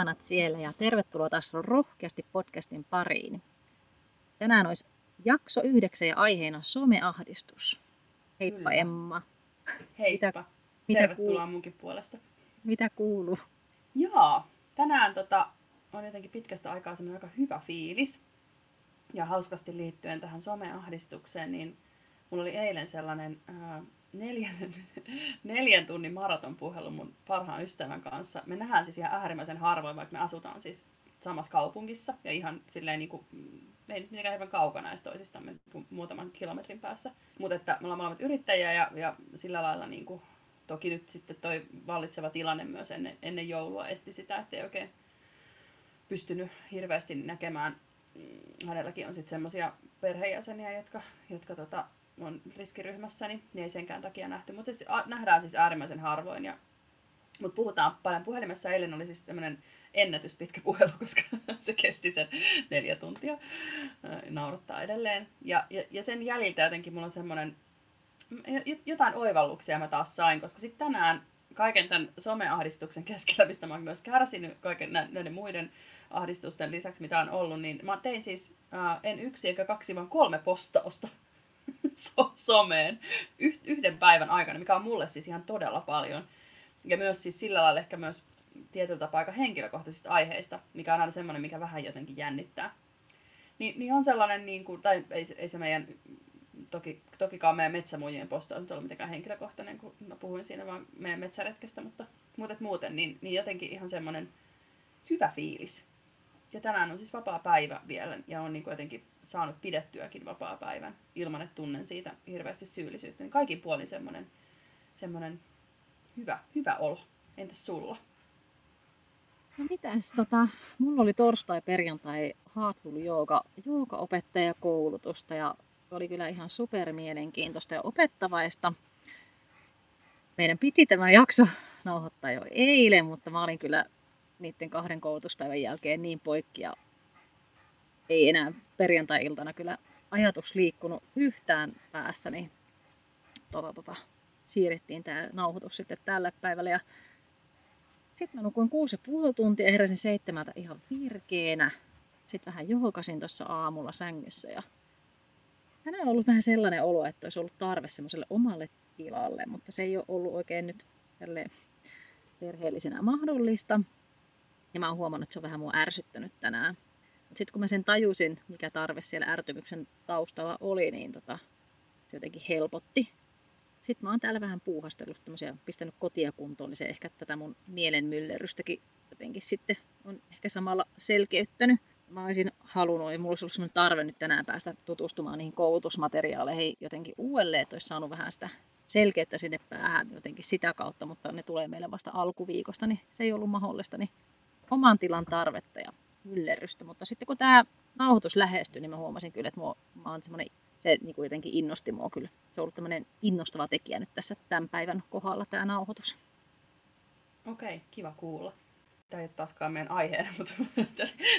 Ihanat siellä ja tervetuloa taas rohkeasti podcastin pariin. Tänään olisi jakso yhdeksän ja aiheena someahdistus. Heippa Kyllä. Emma. Heippa. Mitä- mitä Tervetuloa kuul- munkin puolesta. Mitä kuuluu? Joo, tänään tota, on jotenkin pitkästä aikaa semmoinen aika hyvä fiilis. Ja hauskasti liittyen tähän someahdistukseen, niin mulla oli eilen sellainen ää, neljän, neljän tunnin maraton puhelu mun parhaan ystävän kanssa. Me nähdään siis ihan äärimmäisen harvoin, vaikka me asutaan siis samassa kaupungissa ja ihan silleen niin kuin, me ei mitenkään hirveän kaukana edes toisistamme kuin muutaman kilometrin päässä. Mutta että me ollaan molemmat yrittäjiä ja, ja sillä lailla niin kuin, toki nyt sitten toi vallitseva tilanne myös ennen, ennen joulua esti sitä, ettei oikein pystynyt hirveästi näkemään. Mm, Hänelläkin on sitten semmoisia perheenjäseniä, jotka, jotka tota, on riskiryhmässä, niin ei senkään takia nähty. Mutta siis, nähdään siis äärimmäisen harvoin. Ja, mutta puhutaan paljon puhelimessa. Eilen oli siis tämmöinen ennätyspitkä puhelu, koska se kesti sen neljä tuntia. Naurattaa edelleen. Ja, ja, ja sen jäljiltä jotenkin mulla on semmoinen jotain oivalluksia mä taas sain, koska sitten tänään kaiken tämän someahdistuksen keskellä, mistä mä oon myös kärsinyt kaiken nä- näiden muiden ahdistusten lisäksi, mitä on ollut, niin mä tein siis en yksi eikä kaksi, vaan kolme postausta so- someen yh- yhden päivän aikana, mikä on mulle siis ihan todella paljon. Ja myös siis sillä lailla ehkä myös tietyllä tapaa aika henkilökohtaisista aiheista, mikä on aina semmoinen, mikä vähän jotenkin jännittää. Niin, niin on sellainen, niin kuin, tai ei, ei se meidän toki, tokikaan meidän metsämuijien postaus nyt ollut mitenkään henkilökohtainen, kun mä puhuin siinä vaan meidän metsäretkestä, mutta, et muuten, niin, niin jotenkin ihan semmoinen hyvä fiilis. Ja tänään on siis vapaa päivä vielä, ja on niin kuin jotenkin saanut pidettyäkin vapaa päivän ilman, että tunnen siitä hirveästi syyllisyyttä. Niin kaikin puolin semmoinen, semmoinen hyvä, hyvä olo. Entäs sulla? No mitäs, tota, mulla oli torstai, perjantai Heartful Jooga, joogaopettajakoulutusta ja oli kyllä ihan super mielenkiintoista ja opettavaista. Meidän piti tämä jakso nauhoittaa jo eilen, mutta mä olin kyllä niiden kahden koulutuspäivän jälkeen niin poikki ja ei enää perjantai-iltana kyllä ajatus liikkunut yhtään päässäni. Tota, tota, siirrettiin tämä nauhoitus sitten tälle päivälle ja sitten mä nukuin kuusi ja puoli tuntia heräsin seitsemältä ihan virkeänä. Sitten vähän johkasin tuossa aamulla sängyssä ja tänään on ollut vähän sellainen olo, että olisi ollut tarve semmoiselle omalle tilalle, mutta se ei ole ollut oikein nyt perheellisenä mahdollista. Ja mä oon huomannut, että se on vähän mua ärsyttänyt tänään. Mutta sitten kun mä sen tajusin, mikä tarve siellä ärtymyksen taustalla oli, niin tota, se jotenkin helpotti. Sitten mä oon täällä vähän puuhastellut tämmöisiä, pistänyt kotia kuntoon, niin se ehkä tätä mun mielen myllerrystäkin jotenkin sitten on ehkä samalla selkeyttänyt. Mä olisin halunnut, ja mulla olisi ollut semmoinen tarve nyt tänään päästä tutustumaan niihin koulutusmateriaaleihin jotenkin uudelleen, että olisi saanut vähän sitä selkeyttä sinne päähän jotenkin sitä kautta, mutta ne tulee meille vasta alkuviikosta, niin se ei ollut mahdollista, niin oman tilan tarvetta ja myllerrystä. Mutta sitten kun tämä nauhoitus lähestyi, niin mä huomasin kyllä, että mua, mä oon se niin kuin jotenkin innosti mua kyllä. Se on ollut tämmöinen innostava tekijä nyt tässä tämän päivän kohdalla tämä nauhoitus. Okei, okay, kiva kuulla. Tämä ei ole taaskaan meidän aiheena, mutta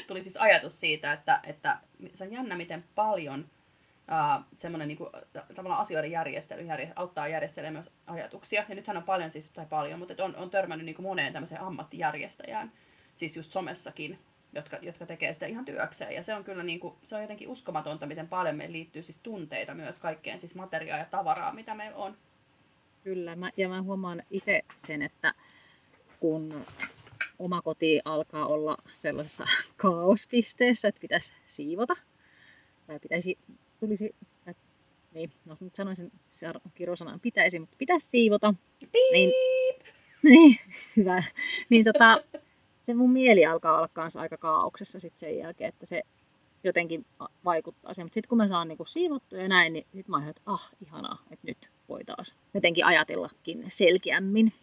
tuli siis ajatus siitä, että, että se on jännä, miten paljon uh, semmoinen niin kuin, tavallaan asioiden järjestely järje, auttaa järjestelemään myös ajatuksia. Ja nythän on paljon, siis, tai paljon, mutta on, on törmännyt niin kuin moneen tämmöiseen ammattijärjestäjään, siis just somessakin, jotka, jotka tekee sitä ihan työkseen. Ja se on kyllä niin kuin, se on jotenkin uskomatonta, miten paljon meillä liittyy siis tunteita myös kaikkeen, siis materiaa ja tavaraa, mitä meillä on. Kyllä, mä, ja mä huomaan itse sen, että kun oma koti alkaa olla sellaisessa kaospisteessä, että pitäisi siivota, tai pitäisi, tulisi, äh, niin, no nyt sanoisin kirosanan pitäisi, mutta pitäisi siivota, niin, niin hyvä, niin tota, se mun mieli alkaa olla kanssa aika kaauksessa sit sen jälkeen, että se jotenkin vaikuttaa siihen. Mutta sitten kun mä saan niinku siivottua ja näin, niin sitten mä ajattelen, että ah, ihanaa, että nyt voi taas jotenkin ajatellakin selkeämmin.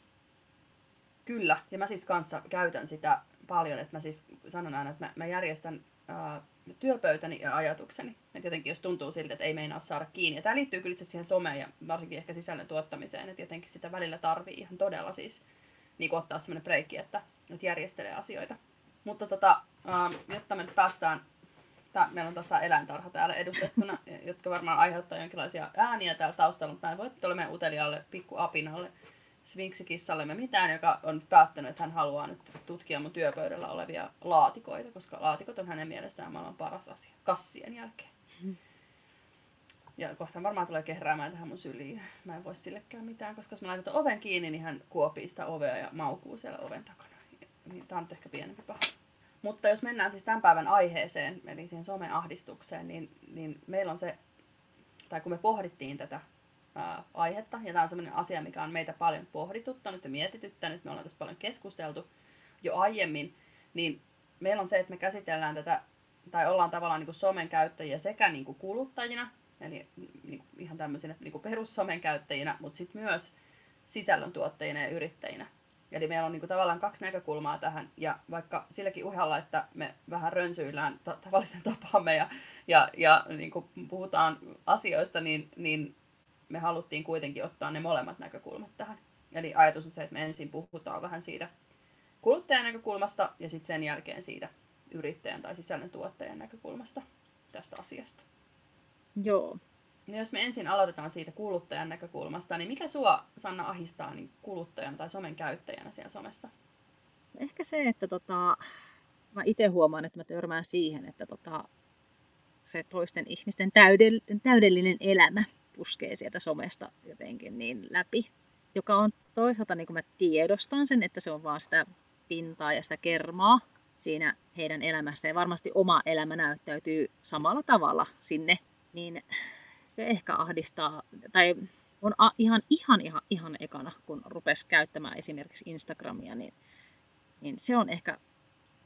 Kyllä, ja mä siis kanssa käytän sitä paljon, että mä siis sanon aina, että mä, mä järjestän ää, työpöytäni ja ajatukseni. Että jotenkin jos tuntuu siltä, että ei meinaa saada kiinni. Ja tämä liittyy kyllä itse siihen someen ja varsinkin ehkä sisällön tuottamiseen, että jotenkin sitä välillä tarvii ihan todella siis niin ottaa semmoinen breikki, että, että järjestelee asioita. Mutta tota, ää, jotta me nyt päästään Tää, meillä on tässä eläintarha täällä edustettuna, jotka varmaan aiheuttaa jonkinlaisia ääniä täällä taustalla, mutta mä en voi tuolle meidän uteliaalle, pikku apinalle, svinksikissallemme mitään, joka on päättänyt, että hän haluaa nyt tutkia mun työpöydällä olevia laatikoita, koska laatikot on hänen mielestään maailman paras asia, kassien jälkeen. Ja kohta varmaan tulee kehräämään tähän mun syliin. Mä en voi sillekään mitään, koska jos mä laitan oven kiinni, niin hän kuopii sitä ovea ja maukuu siellä oven takana. Niin tää on nyt ehkä pienempi paha. Mutta jos mennään siis tämän päivän aiheeseen, eli siihen someahdistukseen, niin, niin meillä on se, tai kun me pohdittiin tätä ää, aihetta, ja tämä on sellainen asia, mikä on meitä paljon pohdituttanut ja mietityttänyt, me ollaan tässä paljon keskusteltu jo aiemmin, niin meillä on se, että me käsitellään tätä, tai ollaan tavallaan niin kuin somen käyttäjiä sekä niin kuin kuluttajina, eli niin kuin ihan tämmöisinä niin kuin perussomen käyttäjinä, mutta sitten myös sisällöntuottajina ja yrittäjinä. Eli meillä on niin kuin tavallaan kaksi näkökulmaa tähän, ja vaikka silläkin uhalla, että me vähän rönsyillään ta- tavallisen tapaamme ja, ja, ja niin kuin puhutaan asioista, niin, niin me haluttiin kuitenkin ottaa ne molemmat näkökulmat tähän. Eli ajatus on se, että me ensin puhutaan vähän siitä kuluttajan näkökulmasta ja sitten sen jälkeen siitä yrittäjän tai sisällön tuottajan näkökulmasta tästä asiasta. Joo. No jos me ensin aloitetaan siitä kuluttajan näkökulmasta, niin mikä sua, Sanna, ahistaa niin kuluttajan tai somen käyttäjänä siellä somessa? Ehkä se, että tota, mä itse huomaan, että mä törmään siihen, että tota, se toisten ihmisten täydellinen elämä puskee sieltä somesta jotenkin niin läpi. Joka on toisaalta, niin kuin mä tiedostan sen, että se on vaan sitä pintaa ja sitä kermaa siinä heidän elämästä. Ja varmasti oma elämä näyttäytyy samalla tavalla sinne. Niin se ehkä ahdistaa, tai on a, ihan, ihan, ihan, ihan ekana, kun rupesi käyttämään esimerkiksi Instagramia, niin, niin se on ehkä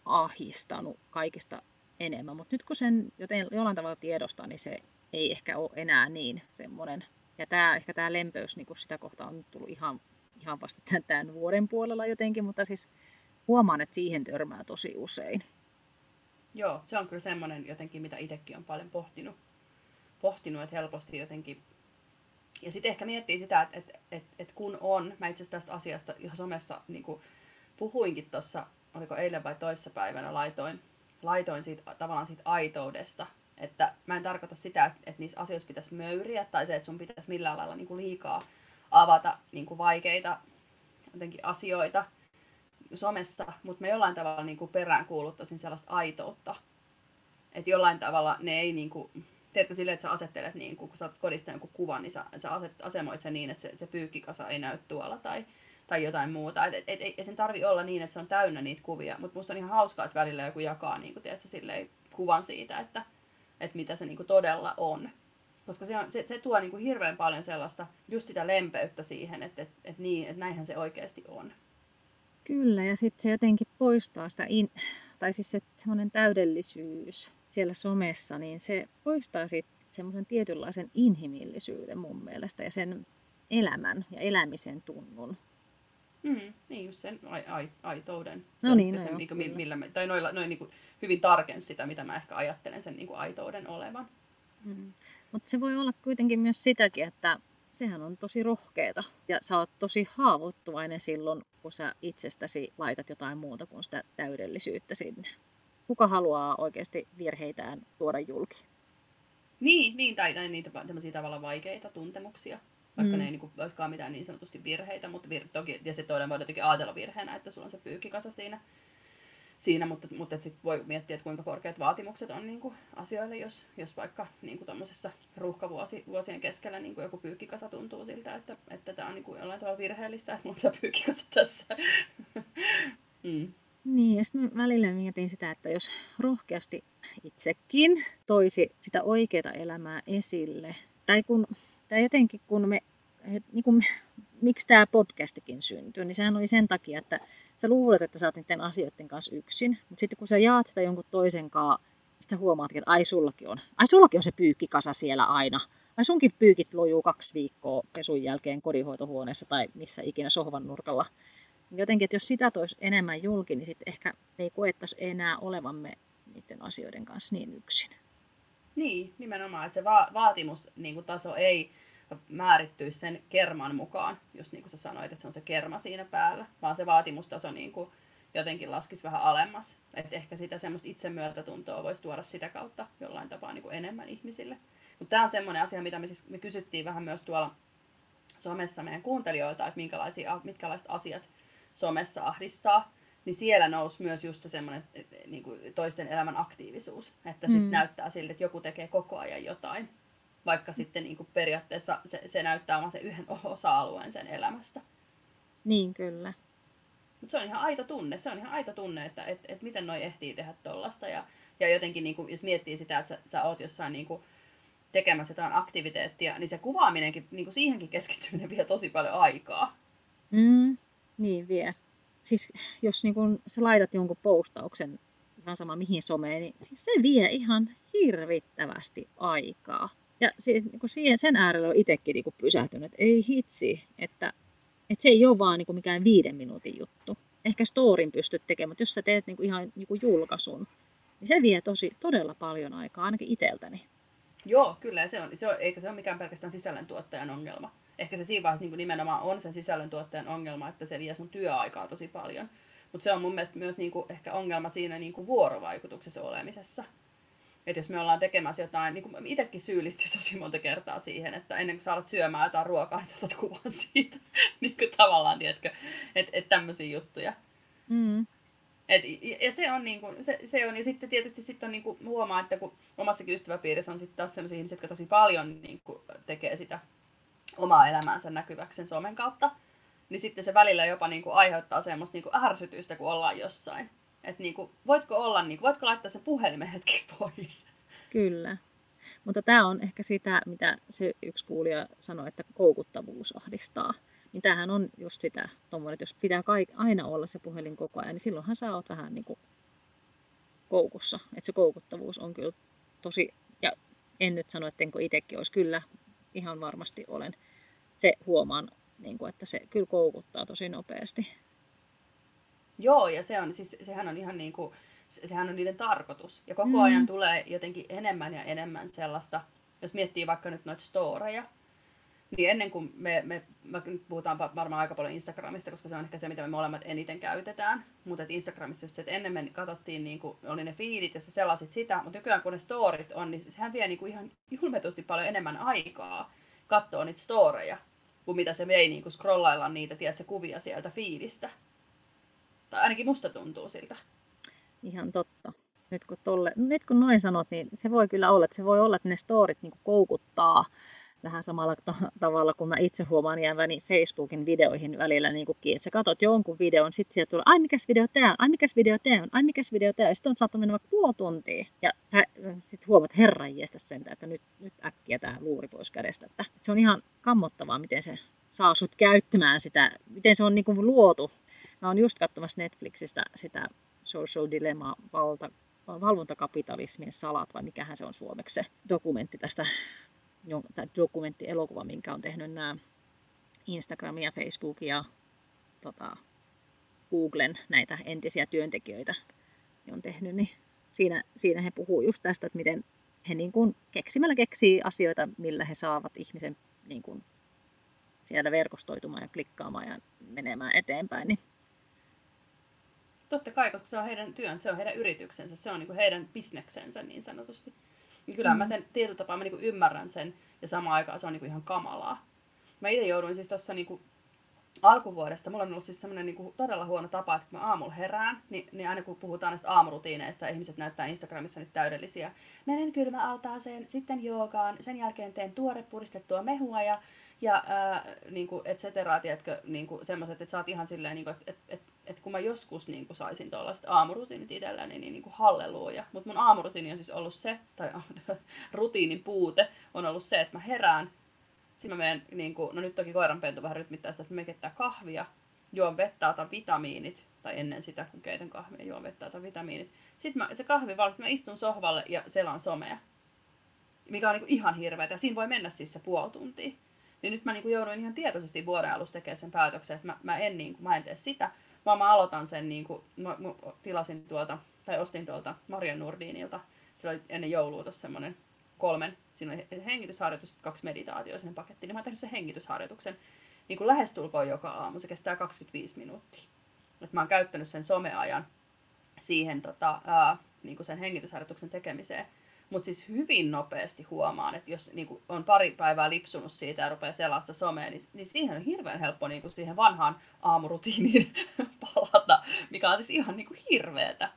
ahistanut kaikista enemmän. Mutta nyt kun sen joten, jollain tavalla tiedostaa, niin se ei ehkä ole enää niin semmoinen. Ja tämä, ehkä tämä lempeys niin sitä kohtaa on tullut ihan, ihan vasta tämän, tämän vuoden puolella jotenkin, mutta siis huomaan, että siihen törmää tosi usein. Joo, se on kyllä semmoinen jotenkin, mitä itsekin on paljon pohtinut pohtinut, että helposti jotenkin... Ja sitten ehkä miettii sitä, että, että, että, että kun on, mä itse tästä asiasta ihan somessa niin kuin puhuinkin tuossa, oliko eilen vai toissa päivänä, laitoin, laitoin siitä, tavallaan siitä aitoudesta, että mä en tarkoita sitä, että, että niissä asioissa pitäisi möyriä tai se, että sun pitäisi millään lailla niin kuin liikaa avata niin kuin vaikeita jotenkin asioita somessa, mutta mä jollain tavalla niin kuin peräänkuuluttaisin sellaista aitoutta. Että jollain tavalla ne ei niin kuin, tiedätkö silleen, että sä asettelet, niin kun, kun sä oot kodista jonkun kuvan, niin sä, sä aset, asemoit sen niin, että se, se pyykkikasa ei näy tuolla tai, tai jotain muuta. Et, et, et, ei sen tarvi olla niin, että se on täynnä niitä kuvia, mutta musta on ihan hauskaa, että välillä joku jakaa niin kun, tiedätkö, silleen, kuvan siitä, että, että mitä se niin kuin todella on. Koska se, on, se, se tuo niin kuin hirveän paljon sellaista, just sitä lempeyttä siihen, että, että, että, niin, että näinhän se oikeasti on. Kyllä, ja sitten se jotenkin poistaa sitä, in, tai siis se semmoinen täydellisyys siellä somessa, niin se poistaa sitten semmoisen tietynlaisen inhimillisyyden mun mielestä ja sen elämän ja elämisen tunnun. Mm, niin just sen ai, ai, aitouden. Se no niin, no sen, joo, niin kuin, millä me, tai noilla, noin niin kuin hyvin tarkensi sitä, mitä mä ehkä ajattelen sen niin kuin aitouden olevan. Mm. Mutta se voi olla kuitenkin myös sitäkin, että sehän on tosi rohkeeta. Ja sä oot tosi haavoittuvainen silloin, kun sä itsestäsi laitat jotain muuta kuin sitä täydellisyyttä sinne. Kuka haluaa oikeasti virheitään tuoda julki? Niin, niin tai, tai niitä tämmöisiä tavallaan vaikeita tuntemuksia. Vaikka mm. ne ei niin olisikaan mitään niin sanotusti virheitä, mutta vir, toki, ja se toinen voi jotenkin ajatella virheenä, että sulla on se pyykkikasa siinä siinä, mutta, mutta sitten voi miettiä, että kuinka korkeat vaatimukset on niin kuin asioille, jos, jos vaikka niin kuin ruuhkavuosien keskellä niin kuin joku pyykkikasa tuntuu siltä, että, että tämä on niin kuin jollain tavalla virheellistä, että mulla on pyykkikasa tässä. mm. Niin, ja sitten välillä mietin sitä, että jos rohkeasti itsekin toisi sitä oikeaa elämää esille, tai, kun, tai jotenkin kun me, niin kun miksi tämä podcastikin syntyy, niin sehän oli sen takia, että sä luulet, että sä oot niiden asioiden kanssa yksin, mutta sitten kun sä jaat sitä jonkun toisen kanssa, sitten huomaatkin, että ai sullakin on, ai sullakin on se pyykkikasa siellä aina, ai sunkin pyykit lojuu kaksi viikkoa pesun jälkeen kodinhoitohuoneessa tai missä ikinä sohvan nurkalla. Jotenkin, että jos sitä toisi enemmän julki, niin sitten ehkä ei koettaisi enää olevamme niiden asioiden kanssa niin yksin. Niin, nimenomaan, että se va- vaatimustaso ei määrittyisi sen kerman mukaan, just niin kuin sä sanoit, että se on se kerma siinä päällä, vaan se vaatimustaso niin kuin jotenkin laskisi vähän alemmas. Että ehkä sitä semmoista itsemyötätuntoa voisi tuoda sitä kautta jollain tapaa niin kuin enemmän ihmisille. Mutta tämä on semmoinen asia, mitä me, siis, me kysyttiin vähän myös tuolla somessa meidän kuuntelijoilta, että minkälaisia, mitkälaiset asiat somessa ahdistaa. Niin siellä nousi myös just se semmoinen niin toisten elämän aktiivisuus. Että mm. sitten näyttää siltä, että joku tekee koko ajan jotain vaikka sitten niin kuin periaatteessa se, se näyttää vain sen yhden osa-alueen sen elämästä. Niin, kyllä. Mutta se on ihan aito tunne, se on ihan aito tunne, että et, et miten noi ehtii tehdä tollasta. Ja, ja jotenkin, niin kuin, jos miettii sitä, että sä, sä oot jossain niin kuin, tekemässä jotain aktiviteettia, niin se kuvaaminenkin, niin kuin siihenkin keskittyminen vie tosi paljon aikaa. Mm, niin vie. Siis jos niin kun sä laitat jonkun postauksen, ihan sama mihin someen, niin siis se vie ihan hirvittävästi aikaa. Ja siis, niin siihen, sen äärellä on itsekin niin pysähtynyt, että ei hitsi, että, että se ei ole vaan niin kuin mikään viiden minuutin juttu. Ehkä storin pystyt tekemään, mutta jos sä teet niin kuin ihan niin kuin julkaisun, niin se vie tosi, todella paljon aikaa, ainakin itseltäni. Joo, kyllä, se on, se on, eikä se ole mikään pelkästään sisällöntuottajan ongelma. Ehkä se siinä vaiheessa niin nimenomaan on se sisällöntuottajan ongelma, että se vie sun työaikaa tosi paljon. Mutta se on mun mielestä myös niin kuin, ehkä ongelma siinä niin kuin vuorovaikutuksessa olemisessa. Että jos me ollaan tekemässä jotain, niin kuin itsekin syyllistyy tosi monta kertaa siihen, että ennen kuin sä alat syömään jotain ruokaa, niin sä otat kuvan siitä. niin kuin tavallaan, tiedätkö, että et tämmöisiä juttuja. Mm. Et, ja se on, niin kuin, se, se on, ja sitten tietysti sit on niin kuin, huomaa, että kun omassakin ystäväpiirissä on sitten taas sellaisia ihmisiä, jotka tosi paljon niin kuin, tekee sitä omaa elämäänsä näkyväksi sen somen kautta, niin sitten se välillä jopa niin kuin, aiheuttaa semmoista niin kuin, ärsytystä, kun ollaan jossain. Että niinku, voitko olla, niinku, voitko laittaa se puhelimen hetkeksi pois? Kyllä. Mutta tämä on ehkä sitä, mitä se yksi kuulija sanoi, että koukuttavuus ahdistaa. Niin tämähän on just sitä, että jos pitää kaik- aina olla se puhelin koko ajan, niin silloinhan sä oot vähän niin kuin koukussa. Että se koukuttavuus on kyllä tosi, ja en nyt sano, että itsekin olisi kyllä, ihan varmasti olen. Se huomaan, niin kuin, että se kyllä koukuttaa tosi nopeasti. Joo, ja se on, siis, sehän on ihan niin kuin, sehän on niiden tarkoitus. Ja koko mm. ajan tulee jotenkin enemmän ja enemmän sellaista, jos miettii vaikka nyt noita storeja, niin ennen kuin me, me, me puhutaan varmaan aika paljon Instagramista, koska se on ehkä se, mitä me molemmat eniten käytetään. Mutta Instagramissa just se, että ennen me katsottiin, niin kuin, oli ne feedit ja sä selasit sitä, mutta nykyään kun ne storit on, niin sehän vie niin kuin ihan julmetusti paljon enemmän aikaa katsoa niitä storeja, kuin mitä se vei niin kuin scrollailla niitä, tiedätkö, kuvia sieltä fiidistä. Tai ainakin musta tuntuu siltä. Ihan totta. Nyt kun, tolle, nyt kun noin sanot, niin se voi kyllä olla, että se voi olla, että ne storit niin koukuttaa vähän samalla ta- tavalla kuin mä itse huomaan jääväni Facebookin videoihin välillä niin kukin, että sä katot jonkun videon, sitten sieltä tulee, ai mikäs video tää on, ai mikäs video tää on, ai mikäs video tää on, sitten on saattanut mennä vaikka puoli tuntia, ja sä sitten huomaat herran sen, että nyt, nyt äkkiä tämä luuri pois kädestä, että se on ihan kammottavaa, miten se saa sut käyttämään sitä, miten se on niin kuin luotu Mä oon just katsomassa Netflixistä sitä Social Dilemma valta, valvontakapitalismin salat, vai mikähän se on suomeksi se dokumentti tästä, dokumenttielokuva, minkä on tehnyt nämä Instagramia, Facebookia ja tota, Googlen näitä entisiä työntekijöitä ne on tehnyt, niin siinä, siinä he puhuu just tästä, että miten he niin kuin keksimällä keksii asioita, millä he saavat ihmisen niin kuin sieltä verkostoitumaan ja klikkaamaan ja menemään eteenpäin, niin Totta kai, koska se on heidän työn, se on heidän yrityksensä, se on niin kuin heidän bisneksensä niin sanotusti. Niin kyllä mm. mä sen tietyllä tapaa mä niin kuin ymmärrän sen ja samaan aikaan se on niin kuin ihan kamalaa. Mä itse jouduin siis tuossa niin alkuvuodesta, mulla on ollut siis semmoinen niin todella huono tapa, että kun mä aamulla herään, niin, niin aina kun puhutaan näistä aamurutiineista, ihmiset näyttää Instagramissa nyt täydellisiä. Menen kylmäaltaaseen, sitten joogaan, sen jälkeen teen tuore puristettua mehua ja, ja ää, niin kuin et cetera, tiedätkö, niin kuin semmoiset, että sä oot ihan silleen, niin kuin, että et, et, et kun mä joskus niin kuin saisin tuollaiset aamurutiinit itselläni, niin, niin kuin halleluja. Mutta mun aamurutiini on siis ollut se, tai rutiinin puute on ollut se, että mä herään, Sitten mä menen, niin kuin, no nyt toki koiranpentu vähän rytmittää sitä, että mä keittää kahvia, juon vettä, otan vitamiinit, tai ennen sitä, kun keitän kahvia, juon vettä, otan vitamiinit. Sitten mä, se kahvi valmistuu, mä istun sohvalle ja selaan somea, mikä on niin ihan hirveätä. Ja siinä voi mennä siis se puoli tuntia. Niin nyt mä niin kuin jouduin ihan tietoisesti vuoden alussa tekemään sen päätöksen, että mä, mä, en, niin kuin, mä en tee sitä, vaan mä aloitan sen, niin kuin, mä, mä tilasin tuolta, tai ostin tuolta Marian Nurdinilta, oli ennen joulua tuossa semmoinen kolmen, siinä oli hengitysharjoitus, kaksi meditaatioa sinne pakettiin, niin mä oon tehnyt sen hengitysharjoituksen. Niin kuin lähestulkoon joka aamu, se kestää 25 minuuttia. Et mä oon käyttänyt sen someajan siihen tota, ää, niin kuin sen hengitysharjoituksen tekemiseen, mutta siis hyvin nopeasti huomaan, että jos niin on pari päivää lipsunut siitä ja rupeaa selasta somea, niin, niin siihen on hirveän helppo niin kuin siihen vanhaan aamurutiiniin palata, mikä on siis ihan niin kuin hirveetä.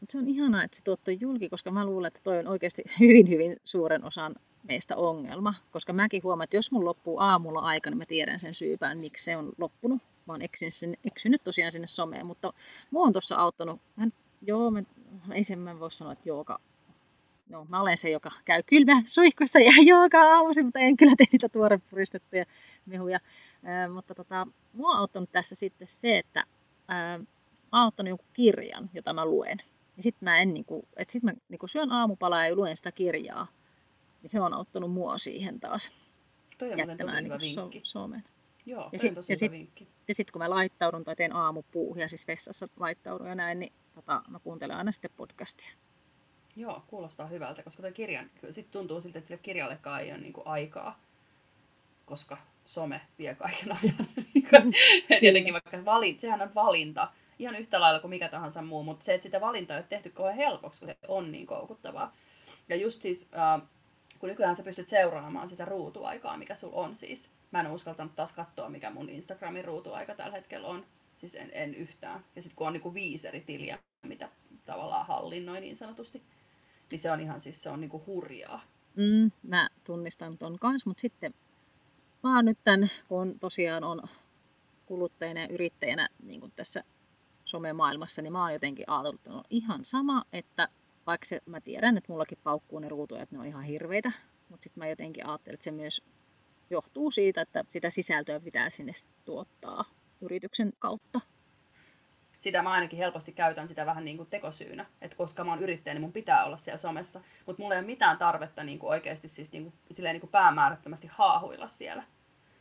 Mutta se on ihanaa, että se tuotto julki, koska mä luulen, että toi on oikeasti hyvin, hyvin suuren osan meistä ongelma. Koska mäkin huomaan, että jos mun loppuu aamulla aika, niin mä tiedän sen syypään, miksi se on loppunut. Mä oon eksynyt, eksynyt tosiaan sinne someen, mutta mua on tuossa auttanut. Hän, joo, mä, ei sen mä voi sanoa, että jooga no, mä olen se, joka käy kylmä suihkussa ja joka aamusi, mutta en kyllä tee niitä tuorepuristettuja mehuja. Ää, mutta tota, mua on auttanut tässä sitten se, että ää, mä oon ottanut jonkun kirjan, jota mä luen. Ja sitten mä, en, niinku, et sit mä niinku syön aamupalaa ja luen sitä kirjaa. Niin se on auttanut mua siihen taas. Toi on jättämään niinku so, somen. Joo, ja sitten sit, ja sit, kun mä laittaudun tai teen aamupuuhia, siis vessassa laittaudun ja näin, niin tota, mä kuuntelen aina sitten podcastia. Joo, kuulostaa hyvältä, koska tuo kirjan, sitten tuntuu siltä, että sille kirjallekaan ei ole niin aikaa, koska some vie kaiken ajan. Jotenkin vaikka valinta, sehän on valinta, ihan yhtä lailla kuin mikä tahansa muu, mutta se, että sitä valintaa ei ole tehty kauhean helpoksi, koska se on niin koukuttavaa. Ja just siis, äh, kun nykyään sä pystyt seuraamaan sitä ruutuaikaa, mikä sulla on siis. Mä en uskaltanut taas katsoa, mikä mun Instagramin ruutuaika tällä hetkellä on. Siis en, en yhtään. Ja sitten kun on niinku viisi eri tiliä, mitä tavallaan hallinnoi niin sanotusti, niin se on ihan siis se on niinku hurjaa. Mm, mä tunnistan ton kanssa, mutta sitten oon nyt tämän, kun tosiaan on kuluttajana ja yrittäjänä niin kuin tässä somemaailmassa, niin mä oon jotenkin ajatellut, että on ihan sama, että vaikka se, mä tiedän, että mullakin paukkuu ne ruutuja, että ne on ihan hirveitä, mutta sitten mä jotenkin ajattelen, että se myös johtuu siitä, että sitä sisältöä pitää sinne tuottaa yrityksen kautta sitä mä ainakin helposti käytän sitä vähän niin kuin tekosyynä, että koska mä oon yrittäjä, niin mun pitää olla siellä somessa, mutta mulla ei ole mitään tarvetta niin kuin oikeasti siis niin kuin, silleen niin kuin päämäärättömästi haahuilla siellä.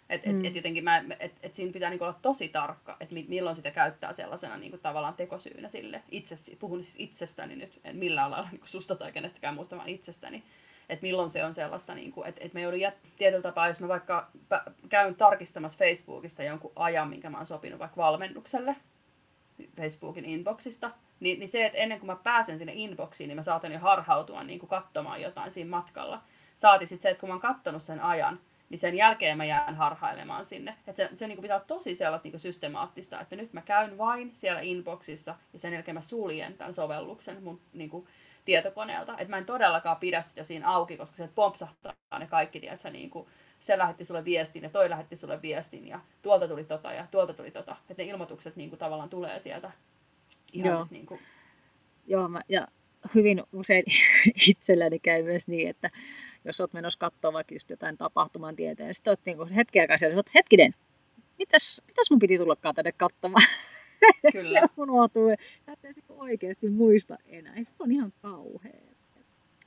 Et, mm. et, et jotenkin mä, et, et siinä pitää niinku olla tosi tarkka, että milloin sitä käyttää sellaisena niinku tavallaan tekosyynä sille. Itse, puhun siis itsestäni nyt, en millään lailla niinku susta tai kenestäkään muusta, vaan itsestäni. Että milloin se on sellaista, niinku, että et me joudun jät, tietyllä tapaa, jos mä vaikka käyn tarkistamassa Facebookista jonkun ajan, minkä mä oon sopinut vaikka valmennukselle, Facebookin inboxista, niin, niin se, että ennen kuin mä pääsen sinne inboxiin, niin mä saatan jo harhautua niin kuin katsomaan jotain siinä matkalla. Saati sitten se, että kun mä oon kattonut sen ajan, niin sen jälkeen mä jään harhailemaan sinne. Että se, se niin kuin pitää olla tosi sellaista niin kuin systemaattista, että nyt mä käyn vain siellä inboxissa ja sen jälkeen mä suljen tämän sovelluksen mun niin kuin, tietokoneelta. Että mä en todellakaan pidä sitä siinä auki, koska se pompsahtaa ne kaikki, tiedätkö, niin kuin, se lähetti sulle viestin ja toi lähetti sulle viestin ja tuolta tuli tota ja tuolta tuli tota. Että ne ilmoitukset niin kuin, tavallaan tulee sieltä ihan Joo. siis niin kuin... Joo, mä, ja hyvin usein itselläni käy myös niin, että jos olet menossa katsoa vaikka just jotain tapahtuman tieteen, sitten olet niin hetken aikaa siellä, että hetkinen, mitäs, mitäs mun piti tullakaan tänne katsomaan? Kyllä. se unohtuu, että ei oikeasti muista enää. Se on ihan kauhea.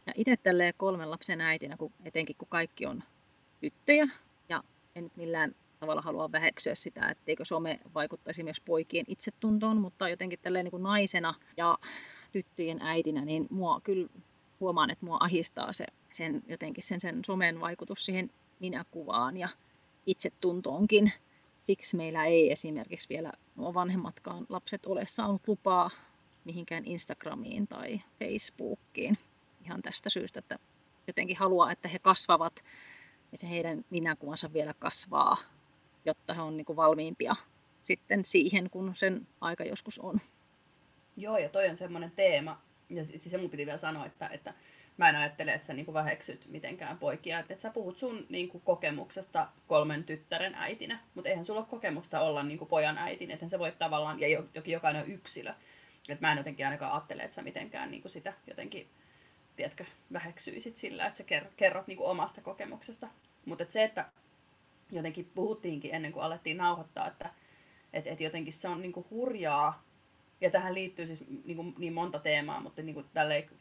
Ja itse tälleen kolmen lapsen äitinä, kun, etenkin kun kaikki on tyttöjä, ja en nyt millään tavalla halua väheksyä sitä, etteikö some vaikuttaisi myös poikien itsetuntoon, mutta jotenkin tälleen niin kuin naisena ja tyttöjen äitinä, niin mua kyllä huomaan, että mua ahistaa se, sen, jotenkin sen, sen somen vaikutus siihen minäkuvaan ja itsetuntoonkin. Siksi meillä ei esimerkiksi vielä nuo vanhemmatkaan lapset ole saanut lupaa mihinkään Instagramiin tai Facebookiin. Ihan tästä syystä, että jotenkin haluaa, että he kasvavat ja se heidän minäkuvansa vielä kasvaa, jotta he on niin kuin valmiimpia sitten siihen, kun sen aika joskus on. Joo, ja toi on semmoinen teema, ja siis se mun piti vielä sanoa, että, että mä en ajattele, että sä niinku väheksyt mitenkään poikia, että, että sä puhut sun niinku kokemuksesta kolmen tyttären äitinä, mutta eihän sulla ole kokemusta olla niinku pojan äitin, että se voi tavallaan, ja jokin jokainen on yksilö, että mä en jotenkin ainakaan ajattele, että sä mitenkään niinku sitä jotenkin, tiedätkö, väheksyisit sillä, että sä kerrot, kerrot niinku omasta kokemuksesta. Mutta et se, että jotenkin puhuttiinkin ennen kuin alettiin nauhoittaa, että et, et jotenkin se on niin kuin hurjaa, ja tähän liittyy siis niin, kuin, niin monta teemaa, mutta niin kuin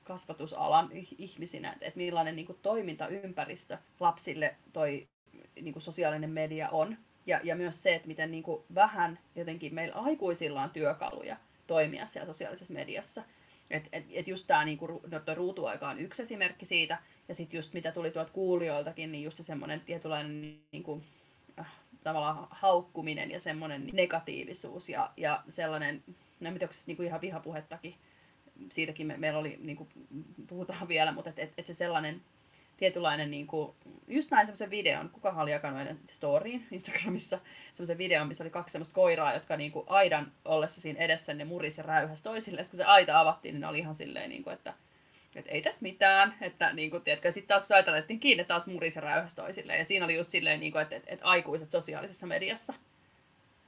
kasvatusalan ihmisinä, että, että millainen niin kuin toimintaympäristö lapsille toi niin kuin sosiaalinen media on. Ja, ja myös se, että miten niin kuin vähän jotenkin meillä aikuisilla on työkaluja toimia siellä sosiaalisessa mediassa. Et, et, et just tämä niinku, no, ruutuaika on yksi esimerkki siitä, ja sitten just mitä tuli tuolta kuulijoiltakin, niin just se semmoinen tietynlainen niinku, äh, tavallaan haukkuminen ja semmoinen negatiivisuus ja, ja sellainen, no mitä onko se niinku ihan vihapuhettakin, siitäkin me, meillä oli, niinku, puhutaan vielä, mutta että et, et se sellainen tietynlainen, niin kuin, just näin semmoisen videon, kuka oli jakanut storyin Instagramissa, semmoisen videon, missä oli kaksi semmoista koiraa, jotka niin kuin aidan ollessa siinä edessä, ne murisi ja räyhäsi toisille. Kun se aita avattiin, niin ne oli ihan silleen, niin kuin, että, että ei tässä mitään. Että niin kuin, tiedätkö, sitten taas laitettiin kiinni, taas murisi ja räyhäsi toisille. Ja siinä oli just silleen, niin kuin, että, että, että aikuiset sosiaalisessa mediassa.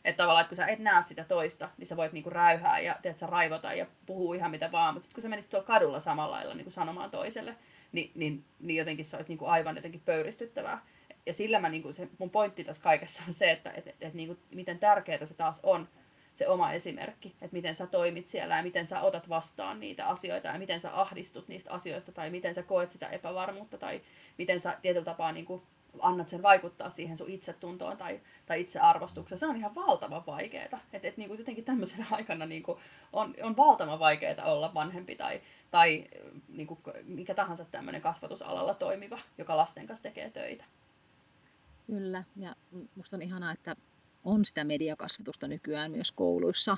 Että tavallaan, että kun sä et näe sitä toista, niin sä voit niinku räyhää ja tiedät, raivota ja puhua ihan mitä vaan. Mutta sitten kun sä menisit tuolla kadulla samalla lailla niinku sanomaan toiselle, niin, niin, niin jotenkin se olisi niin kuin aivan jotenkin pöyristyttävää. Ja sillä mä, niin kuin se, mun pointti tässä kaikessa on se, että et, et, et, niin kuin, miten tärkeää se taas on, se oma esimerkki, että miten sä toimit siellä ja miten sä otat vastaan niitä asioita ja miten sä ahdistut niistä asioista tai miten sä koet sitä epävarmuutta tai miten sä tietyllä tapaa niin kuin annat sen vaikuttaa siihen sun itsetuntoon tai, tai itsearvostukseen. Se on ihan valtavan vaikeaa. Että et, niinku jotenkin tämmöisenä aikana niinku on, on valtavan vaikeaa olla vanhempi tai, tai niinku, mikä tahansa tämmöinen kasvatusalalla toimiva, joka lasten kanssa tekee töitä. Kyllä, ja musta on ihanaa, että on sitä mediakasvatusta nykyään myös kouluissa.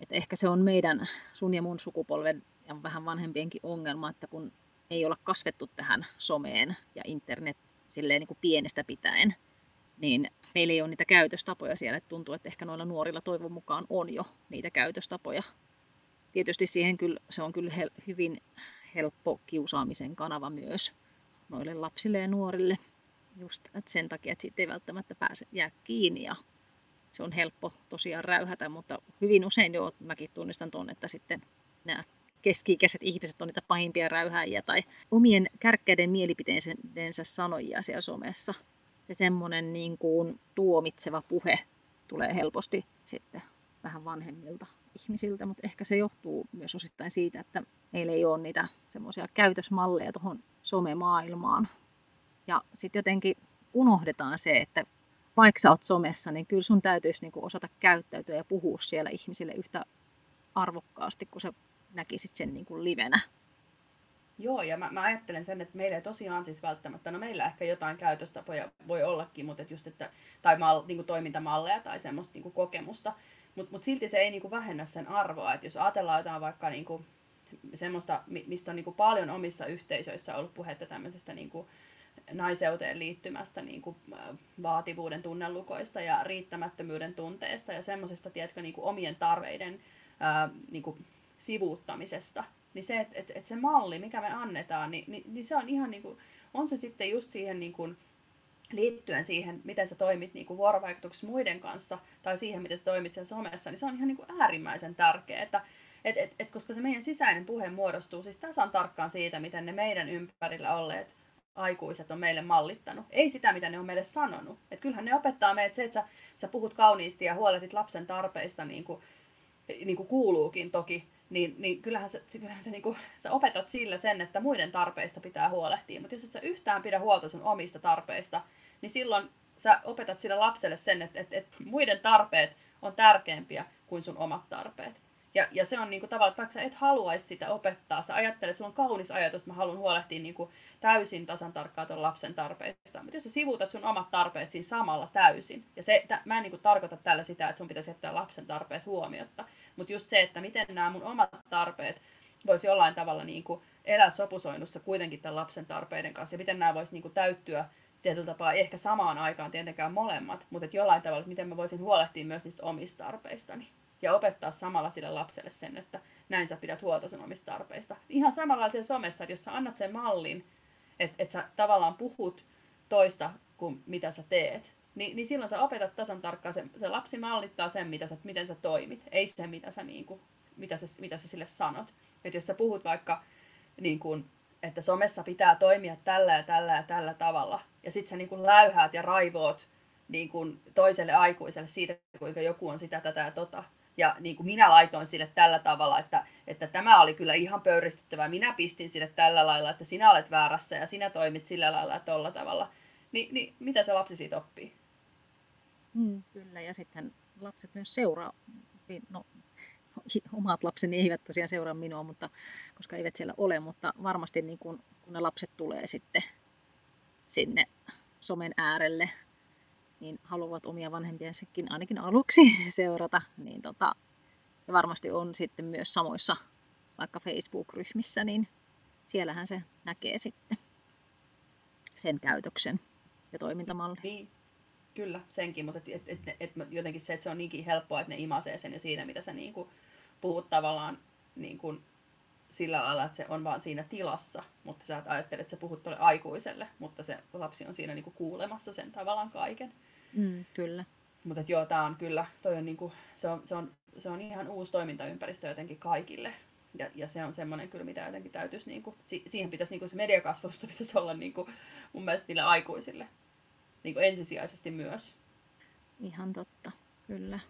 Että ehkä se on meidän, sun ja mun sukupolven ja vähän vanhempienkin ongelma, että kun ei olla kasvettu tähän someen ja internet silleen niin kuin pienestä pitäen, niin meillä ei ole niitä käytöstapoja siellä. Että tuntuu, että ehkä noilla nuorilla toivon mukaan on jo niitä käytöstapoja. Tietysti siihen kyllä, se on kyllä hel- hyvin helppo kiusaamisen kanava myös noille lapsille ja nuorille. Just että sen takia, että siitä ei välttämättä pääse jää kiinni ja se on helppo tosiaan räyhätä, mutta hyvin usein jo mäkin tunnistan tuonne, että sitten nämä keski-ikäiset ihmiset on niitä pahimpia räyhääjiä tai omien kärkkäiden mielipiteensä sanojia siellä somessa. Se semmoinen niin kuin tuomitseva puhe tulee helposti sitten vähän vanhemmilta ihmisiltä, mutta ehkä se johtuu myös osittain siitä, että meillä ei ole niitä semmoisia käytösmalleja tuohon somemaailmaan. Ja sitten jotenkin unohdetaan se, että vaikka sä oot somessa, niin kyllä sun täytyisi niin osata käyttäytyä ja puhua siellä ihmisille yhtä arvokkaasti kuin se näkisit sen niin kuin livenä. Joo, ja mä, mä ajattelen sen, että meillä ei tosiaan siis välttämättä, no meillä ehkä jotain käytöstapoja voi ollakin, mutta et just, että, tai mal, niin kuin toimintamalleja tai semmoista niin kuin kokemusta, mutta mut silti se ei niin kuin vähennä sen arvoa, että jos ajatellaan jotain vaikka niin kuin semmoista, mistä on niin kuin paljon omissa yhteisöissä ollut puhetta tämmöisestä niin kuin naiseuteen liittymästä niin kuin vaativuuden tunnelukoista ja riittämättömyyden tunteesta ja semmoisesta, tiedätkö, niin kuin omien tarveiden ää, niin kuin sivuuttamisesta, niin se, että et, et se malli, mikä me annetaan, niin, niin, niin se on ihan niin kuin, on se sitten just siihen niin kuin, liittyen siihen, miten sä toimit niin kuin vuorovaikutuksessa muiden kanssa, tai siihen, miten sä toimit sen somessa, niin se on ihan niin kuin äärimmäisen tärkeää, että et, et, et, koska se meidän sisäinen puhe muodostuu siis tasan tarkkaan siitä, miten ne meidän ympärillä olleet aikuiset on meille mallittanut. Ei sitä, mitä ne on meille sanonut. Et kyllähän ne opettaa meitä se, että sä, sä puhut kauniisti ja huolehdit lapsen tarpeista niin kuin, niin kuin kuuluukin toki, niin, niin kyllähän, se, kyllähän se, niin kuin, sä opetat sillä sen, että muiden tarpeista pitää huolehtia. Mutta jos et sä yhtään pidä huolta sun omista tarpeista, niin silloin sä opetat sille lapselle sen, että, että, että muiden tarpeet on tärkeämpiä kuin sun omat tarpeet. Ja, ja se on niin kuin, tavallaan, että vaikka sä et haluaisi sitä opettaa, sä ajattelet, että sulla on kaunis ajatus, että mä haluan huolehtia kuin, täysin tasan tarkkaan tuon lapsen tarpeista. Mutta jos sä sivuutat sun omat tarpeet siinä samalla täysin, ja se, t- mä en kuin, tarkoita tällä sitä, että sun pitäisi jättää lapsen tarpeet huomiotta, mutta just se, että miten nämä mun omat tarpeet voisi jollain tavalla niin kuin, elää sopusoinnussa kuitenkin tämän lapsen tarpeiden kanssa, ja miten nämä voisi niin kuin, täyttyä tietyllä tapaa, ehkä samaan aikaan tietenkään molemmat, mutta että jollain tavalla, että miten mä voisin huolehtia myös niistä omista tarpeistani ja opettaa samalla sille lapselle sen, että näin sä pidät huolta sun omista tarpeista. Ihan samalla siellä somessa, että jos sä annat sen mallin, että, että sä tavallaan puhut toista kuin mitä sä teet, niin, niin silloin sä opetat tasan tarkkaan, se, se lapsi mallittaa sen, mitä sä, miten sä toimit, ei se, mitä sä, niin kuin, mitä sä, mitä sä sille sanot. Että jos sä puhut vaikka, niin kuin, että somessa pitää toimia tällä ja tällä ja tällä tavalla, ja sit sä niin kuin läyhäät ja raivoot niin kuin toiselle aikuiselle siitä, kuinka joku on sitä, tätä ja tota. Ja niin kuin minä laitoin sille tällä tavalla, että, että tämä oli kyllä ihan pöyristyttävää. Minä pistin sille tällä lailla, että sinä olet väärässä ja sinä toimit sillä lailla ja tolla tavalla. Ni, niin mitä se lapsi siitä oppii? Mm, kyllä, ja sitten lapset myös seuraa. No, omat lapseni eivät tosiaan seuraa minua, mutta, koska eivät siellä ole, mutta varmasti niin kun, kun ne lapset tulee sitten sinne somen äärelle, niin haluavat omia vanhempiensakin ainakin aluksi seurata, niin tota, ja varmasti on sitten myös samoissa vaikka Facebook-ryhmissä, niin siellähän se näkee sitten sen käytöksen ja toimintamallin. Niin, kyllä, senkin, mutta et, et, et, et, jotenkin se, että se on niinkin helppoa, että ne imasee sen jo siinä, mitä sä niin kuin puhut tavallaan niin kuin sillä lailla, että se on vaan siinä tilassa, mutta sä ajattelet, että sä puhut tuolle aikuiselle, mutta se lapsi on siinä niin kuin kuulemassa sen tavallaan kaiken. Mm, kyllä. Mutta joo, tämä on kyllä, toi on niinku, se, on, se, on, se on ihan uusi toimintaympäristö jotenkin kaikille. Ja, ja se on semmoinen kyllä, mitä jotenkin täytyisi, niinku, si, siihen pitäisi, niinku, se mediakasvatusta pitäisi olla niinku, mun mielestä niille aikuisille niinku ensisijaisesti myös. Ihan totta, kyllä.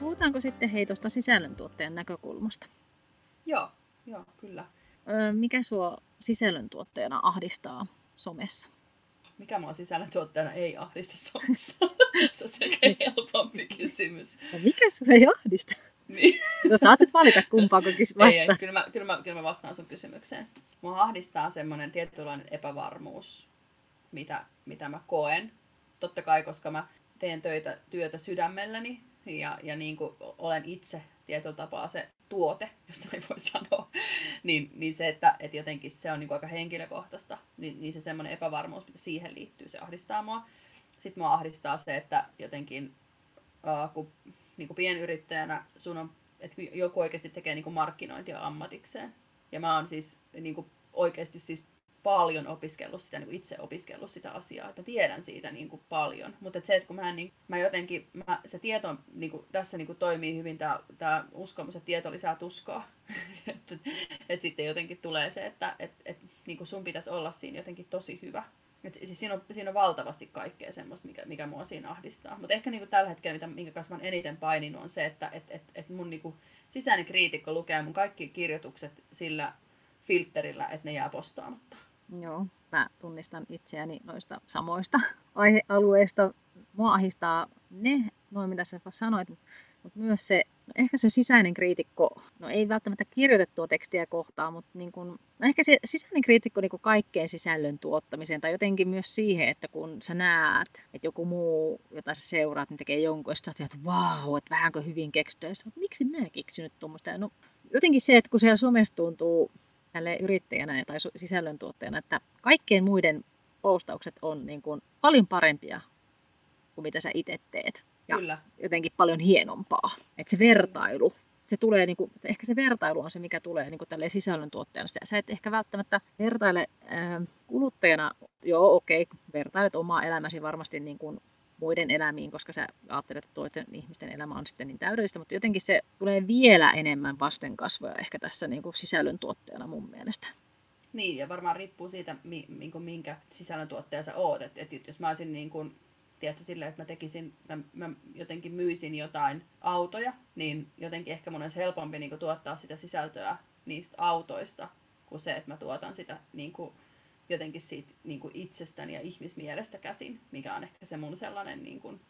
Puhutaanko sitten hei tuosta sisällöntuottajan näkökulmasta? Joo, joo, kyllä. Öö, mikä sua sisällöntuottajana ahdistaa somessa? Mikä mua sisällöntuottajana ei ahdista somessa? se on sekä helpompi kysymys. Ja mikä sua ei ahdista? Niin. No saatat valita kumpaako vastaat. Ei, ei, kyllä, mä, kyllä, mä, kyllä mä vastaan sun kysymykseen. Mua ahdistaa semmoinen tietynlainen epävarmuus, mitä, mitä mä koen. Totta kai, koska mä teen töitä, työtä sydämelläni, ja, ja niin kuin olen itse tietyllä tapaa se tuote, jos näin voi sanoa, niin, niin se, että, että jotenkin se on niin kuin aika henkilökohtaista, niin, niin se semmoinen epävarmuus, mitä siihen liittyy, se ahdistaa mua. Sitten mua ahdistaa se, että jotenkin uh, kun niin kuin pienyrittäjänä sun on, että joku oikeasti tekee niin kuin markkinointia ammatikseen. Ja mä oon siis niin kuin oikeasti siis paljon opiskellut sitä, niin kuin itse opiskellut sitä asiaa, että mä tiedän siitä niin kuin paljon. Mutta et se, että kun mä, niin, mä jotenkin, mä, se tieto niin kuin, tässä niin kuin toimii hyvin tämä, tämä uskomus, että tieto lisää tuskaa. että et sitten jotenkin tulee se, että et, et, niin kuin sun pitäisi olla siinä jotenkin tosi hyvä. Et siis siinä, on, siinä on valtavasti kaikkea semmoista, mikä, mikä mua siinä ahdistaa. Mutta ehkä niin kuin tällä hetkellä, mitä, minkä kanssa mä eniten paininut, on se, että et, et, et mun niin kuin sisäinen kriitikko lukee mun kaikki kirjoitukset sillä filterillä, että ne jää postaamatta. Joo, mä tunnistan itseäni noista samoista aihealueista. Mua ahistaa ne, noin mitä sä sanoit, mutta myös se, ehkä se sisäinen kriitikko, no ei välttämättä kirjoitettua tekstiä kohtaa, mutta niin kun, no ehkä se sisäinen kriitikko niin kaikkeen sisällön tuottamiseen tai jotenkin myös siihen, että kun sä näet, että joku muu, jota sä seuraat, niin tekee jonkun, ja että vau, että vähänkö hyvin keksitty, ja miksi mä keksin tuommoista. No, jotenkin se, että kun siellä Suomessa tuntuu tälle yrittäjänä tai sisällöntuottajana, että kaikkien muiden postaukset on niin kuin paljon parempia kuin mitä sä itse teet. Ja Kyllä. jotenkin paljon hienompaa. Että se vertailu, se tulee, niin kuin, ehkä se vertailu on se, mikä tulee niin kuin sisällöntuottajana. Sä et ehkä välttämättä vertaile äh, kuluttajana, joo okei, okay, vertailet omaa elämäsi varmasti niin kuin muiden elämiin, koska sä ajattelet, että toisten ihmisten elämä on sitten niin täydellistä, mutta jotenkin se tulee vielä enemmän vastenkasvoja ehkä tässä niin kuin sisällöntuottajana mun mielestä. Niin, ja varmaan riippuu siitä, minkä sisällöntuottaja sä oot. Et, et jos mä olisin niin kuin, tiedätkö, silleen, että mä tekisin, mä, mä jotenkin myisin jotain autoja, niin jotenkin ehkä mun olisi helpompi niin kuin, tuottaa sitä sisältöä niistä autoista, kuin se, että mä tuotan sitä niin kuin, jotenkin siitä niin kuin itsestäni ja ihmismielestä käsin, mikä on ehkä se mun sellainen niin kuin,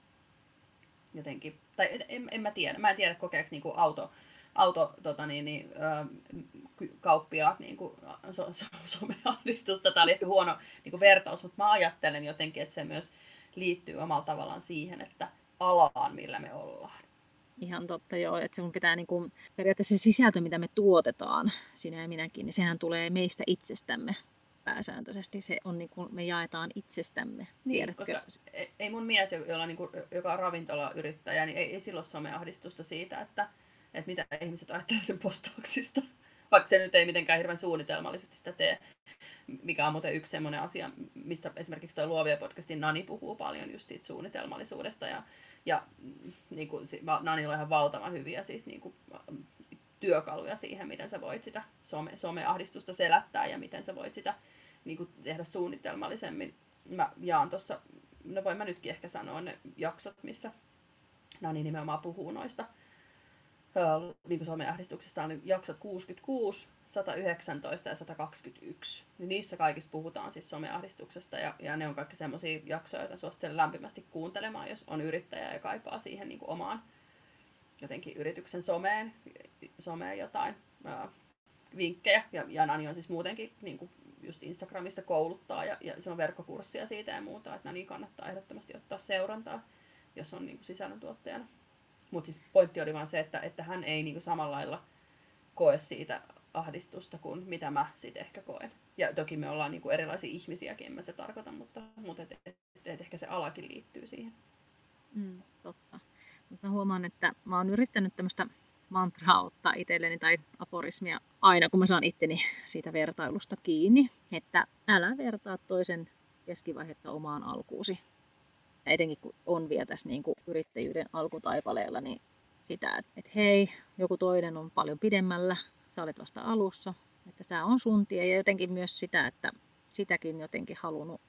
jotenkin, tai en, en mä tiedä, mä en tiedä kokeeksi niin kuin auto, auto tota niin, niin, kauppiaat niin kuin, so, so, someahdistusta. Tämä oli ehkä huono niin kuin vertaus, mutta mä ajattelen jotenkin, että se myös liittyy omalla tavallaan siihen, että alaan, millä me ollaan. Ihan totta, joo. Että se mun pitää kuin, periaatteessa se sisältö, mitä me tuotetaan, sinä ja minäkin, niin sehän tulee meistä itsestämme pääsääntöisesti se on niin kuin me jaetaan itsestämme. Niin, tiedätkö? koska ei mun mies, jolla, niin kuin, joka on ravintolayrittäjä, niin ei, ei silloin someahdistusta siitä, että, että mitä ihmiset ajattelevat sen postauksista. Vaikka se nyt ei mitenkään hirveän suunnitelmallisesti sitä tee. Mikä on muuten yksi sellainen asia, mistä esimerkiksi tuo Luovia podcastin Nani puhuu paljon just siitä suunnitelmallisuudesta. Ja, ja niin kuin, Nani on ihan valtavan hyviä siis niin kuin, työkaluja siihen, miten sä voit sitä some, someahdistusta selättää ja miten sä voit sitä niin kuin tehdä suunnitelmallisemmin. Mä jaan tuossa, no voin mä nytkin ehkä sanoa ne jaksot, missä Nani nimenomaan puhuu noista niin kuin someahdistuksesta, on jaksot 66, 119 ja 121. Niin niissä kaikissa puhutaan siis someahdistuksesta ja, ja ne on kaikki semmoisia jaksoja, joita suosittelen lämpimästi kuuntelemaan, jos on yrittäjä ja kaipaa siihen niin kuin omaan jotenkin yrityksen someen, someen jotain ää, vinkkejä. Ja, ja Nani on siis muutenkin niin kuin just Instagramista kouluttaa ja, ja se on verkkokurssia siitä ja muuta, että Nani kannattaa ehdottomasti ottaa seurantaa, jos on niin kuin sisällöntuottajana. Mutta siis pointti oli vaan se, että, että hän ei niin kuin samalla lailla koe siitä ahdistusta kuin mitä mä sitten ehkä koen. Ja toki me ollaan niin kuin erilaisia ihmisiäkin, en mä se tarkoita, mutta, mutta et, et, et ehkä se alakin liittyy siihen. Mm, totta. Mä huomaan, että mä oon yrittänyt tämmöistä mantraa ottaa itselleni tai aforismia aina, kun mä saan itteni siitä vertailusta kiinni, että älä vertaa toisen keskivaihetta omaan alkuusi. Ja etenkin kun on vielä tässä niin kuin yrittäjyyden alkutaipaleella, niin sitä, että hei, joku toinen on paljon pidemmällä, sä olet vasta alussa, että sä on sun tie ja jotenkin myös sitä, että sitäkin jotenkin halunnut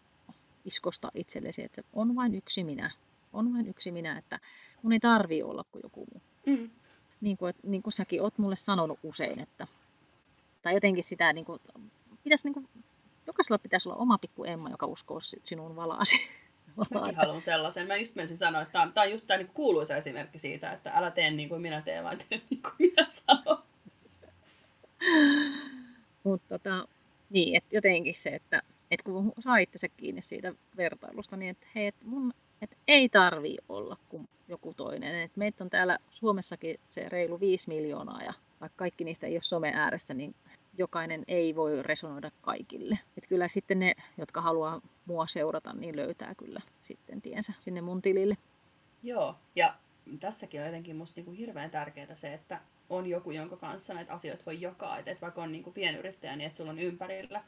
iskosta itsellesi, että on vain yksi minä, on vain yksi minä, että mun ei tarvii olla kuin joku muu. Mm. Niin, kuin, niin kuin säkin oot mulle sanonut usein, että tai jotenkin sitä, niin kuin, pitäisi, niin kuin, jokaisella pitäisi olla oma pikku Emma, joka uskoo sinun valaasi. Mäkin haluan sellaisen. Mä just menisin sanoa, että tämä on, just tämä niin kuuluisa esimerkki siitä, että älä tee niin kuin minä teen, vaan tee niin kuin minä sanon. Mutta tota, niin, että jotenkin se, että, että kun saa se kiinni siitä vertailusta, niin että hei, että mun että ei tarvii olla kuin joku toinen. Et meitä on täällä Suomessakin se reilu 5 miljoonaa ja vaikka kaikki niistä ei ole some ääressä, niin jokainen ei voi resonoida kaikille. Et kyllä sitten ne, jotka haluaa mua seurata, niin löytää kyllä sitten tiensä sinne mun tilille. Joo, ja tässäkin on jotenkin musta niinku hirveän tärkeää se, että on joku, jonka kanssa näitä asioita voi jakaa. Että vaikka on niinku pienyrittäjä, niin että sulla on ympärillä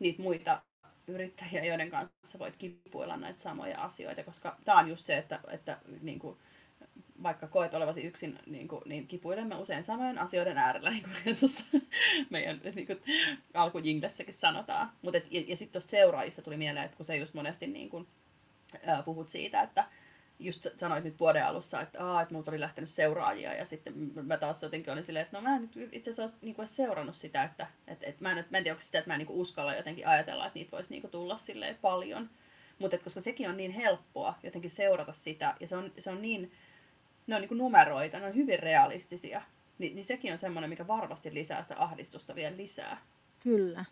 niitä muita yrittäjiä, joiden kanssa voit kipuilla näitä samoja asioita, koska tämä on just se, että, että niin kuin, vaikka koet olevasi yksin, niin, kuin, niin kipuilemme usein samojen asioiden äärellä, niin kuin tuossa meidän niin kuin, alkujinglessäkin sanotaan. Mut et, ja, ja sitten tuosta seuraajista tuli mieleen, että kun se just monesti niin kuin, puhut siitä, että just sanoit nyt vuoden alussa, että, Aa, että multa oli lähtenyt seuraajia ja sitten mä taas jotenkin olin silleen, että no mä en itse asiassa niin kuin seurannut sitä, että, että, että mä, en, mä en tiedä, onko sitä, että mä en niin kuin uskalla jotenkin ajatella, että niitä voisi niin kuin tulla silleen paljon. Mutta koska sekin on niin helppoa jotenkin seurata sitä ja se on, se on niin, ne on niin kuin numeroita, ne on hyvin realistisia, niin, niin sekin on semmoinen, mikä varmasti lisää sitä ahdistusta vielä lisää. Kyllä.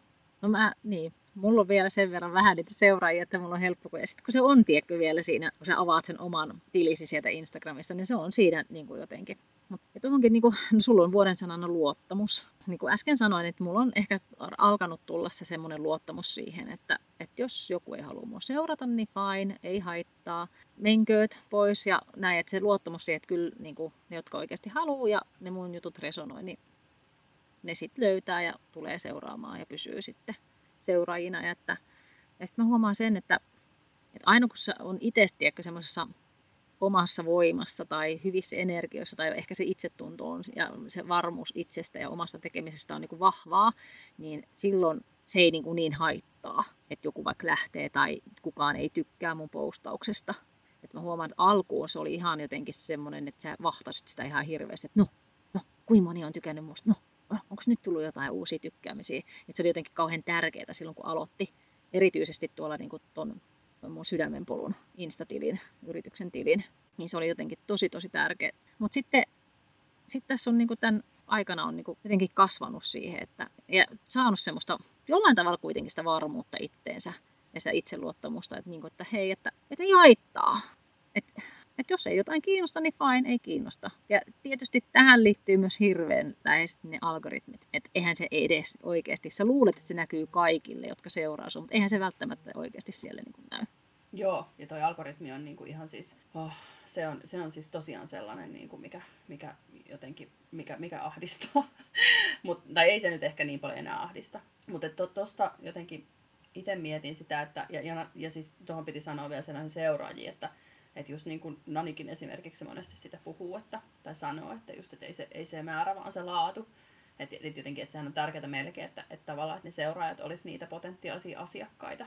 No mä, niin, mulla on vielä sen verran vähän niitä seuraajia, että mulla on helppo. Ja sitten kun se on, tiedätkö, vielä siinä, kun sä avaat sen oman tilisi sieltä Instagramista, niin se on siinä niin kuin jotenkin. Ja tuohonkin, niin kuin, no sulla on vuoden sanana luottamus. Niin kuin äsken sanoin, että mulla on ehkä alkanut tulla se semmoinen luottamus siihen, että, että jos joku ei halua mua seurata, niin fine, ei haittaa. Menkööt pois ja näin, että se luottamus siihen, että kyllä niin kuin, ne, jotka oikeasti haluaa ja ne mun jutut resonoi, niin ne sitten löytää ja tulee seuraamaan ja pysyy sitten seuraajina. Ja, että, ja sitten mä huomaan sen, että, että aina kun se on itse semmoisessa omassa voimassa tai hyvissä energioissa tai ehkä se itsetunto on ja se varmuus itsestä ja omasta tekemisestä on niin kuin vahvaa, niin silloin se ei niin, kuin niin haittaa, että joku vaikka lähtee tai kukaan ei tykkää mun postauksesta. Että mä huomaan, että alkuun se oli ihan jotenkin semmoinen, että sä vahtasit sitä ihan hirveästi, että no, no, kuinka moni on tykännyt musta, no, onko nyt tullut jotain uusia tykkäämisiä. Että se oli jotenkin kauhean tärkeää silloin, kun aloitti. Erityisesti tuolla niin kuin ton, mun sydämen polun Insta-tilin, yrityksen tilin. Niin se oli jotenkin tosi tosi tärkeä. Mutta sitten sit tässä on niin kuin tämän aikana on niin kuin jotenkin kasvanut siihen, että, ja saanut semmoista jollain tavalla kuitenkin sitä varmuutta itteensä ja sitä itseluottamusta, että, niin kuin, että hei, että, että ei haittaa. Että että jos ei jotain kiinnosta, niin fine, ei kiinnosta. Ja tietysti tähän liittyy myös hirveän läheisesti ne algoritmit. Että eihän se edes oikeasti, sä luulet, että se näkyy kaikille, jotka seuraa sun, mutta eihän se välttämättä oikeasti siellä niin kuin näy. Joo, ja toi algoritmi on niin kuin ihan siis, oh, se, on, se on siis tosiaan sellainen, niin kuin mikä, mikä jotenkin, mikä, mikä ahdistaa. Mut, tai ei se nyt ehkä niin paljon enää ahdista. Mutta tuosta jotenkin itse mietin sitä, että, ja, ja, ja siis tuohon piti sanoa vielä sellainen seuraajiin, että Että just niin kuin Nanikin esimerkiksi monesti sitä puhuu, että, tai sanoo, että just, että ei se, ei se määrä, vaan se laatu. Että et jotenkin, että sehän on tärkeää melkein, että, että tavallaan että ne seuraajat olisi niitä potentiaalisia asiakkaita.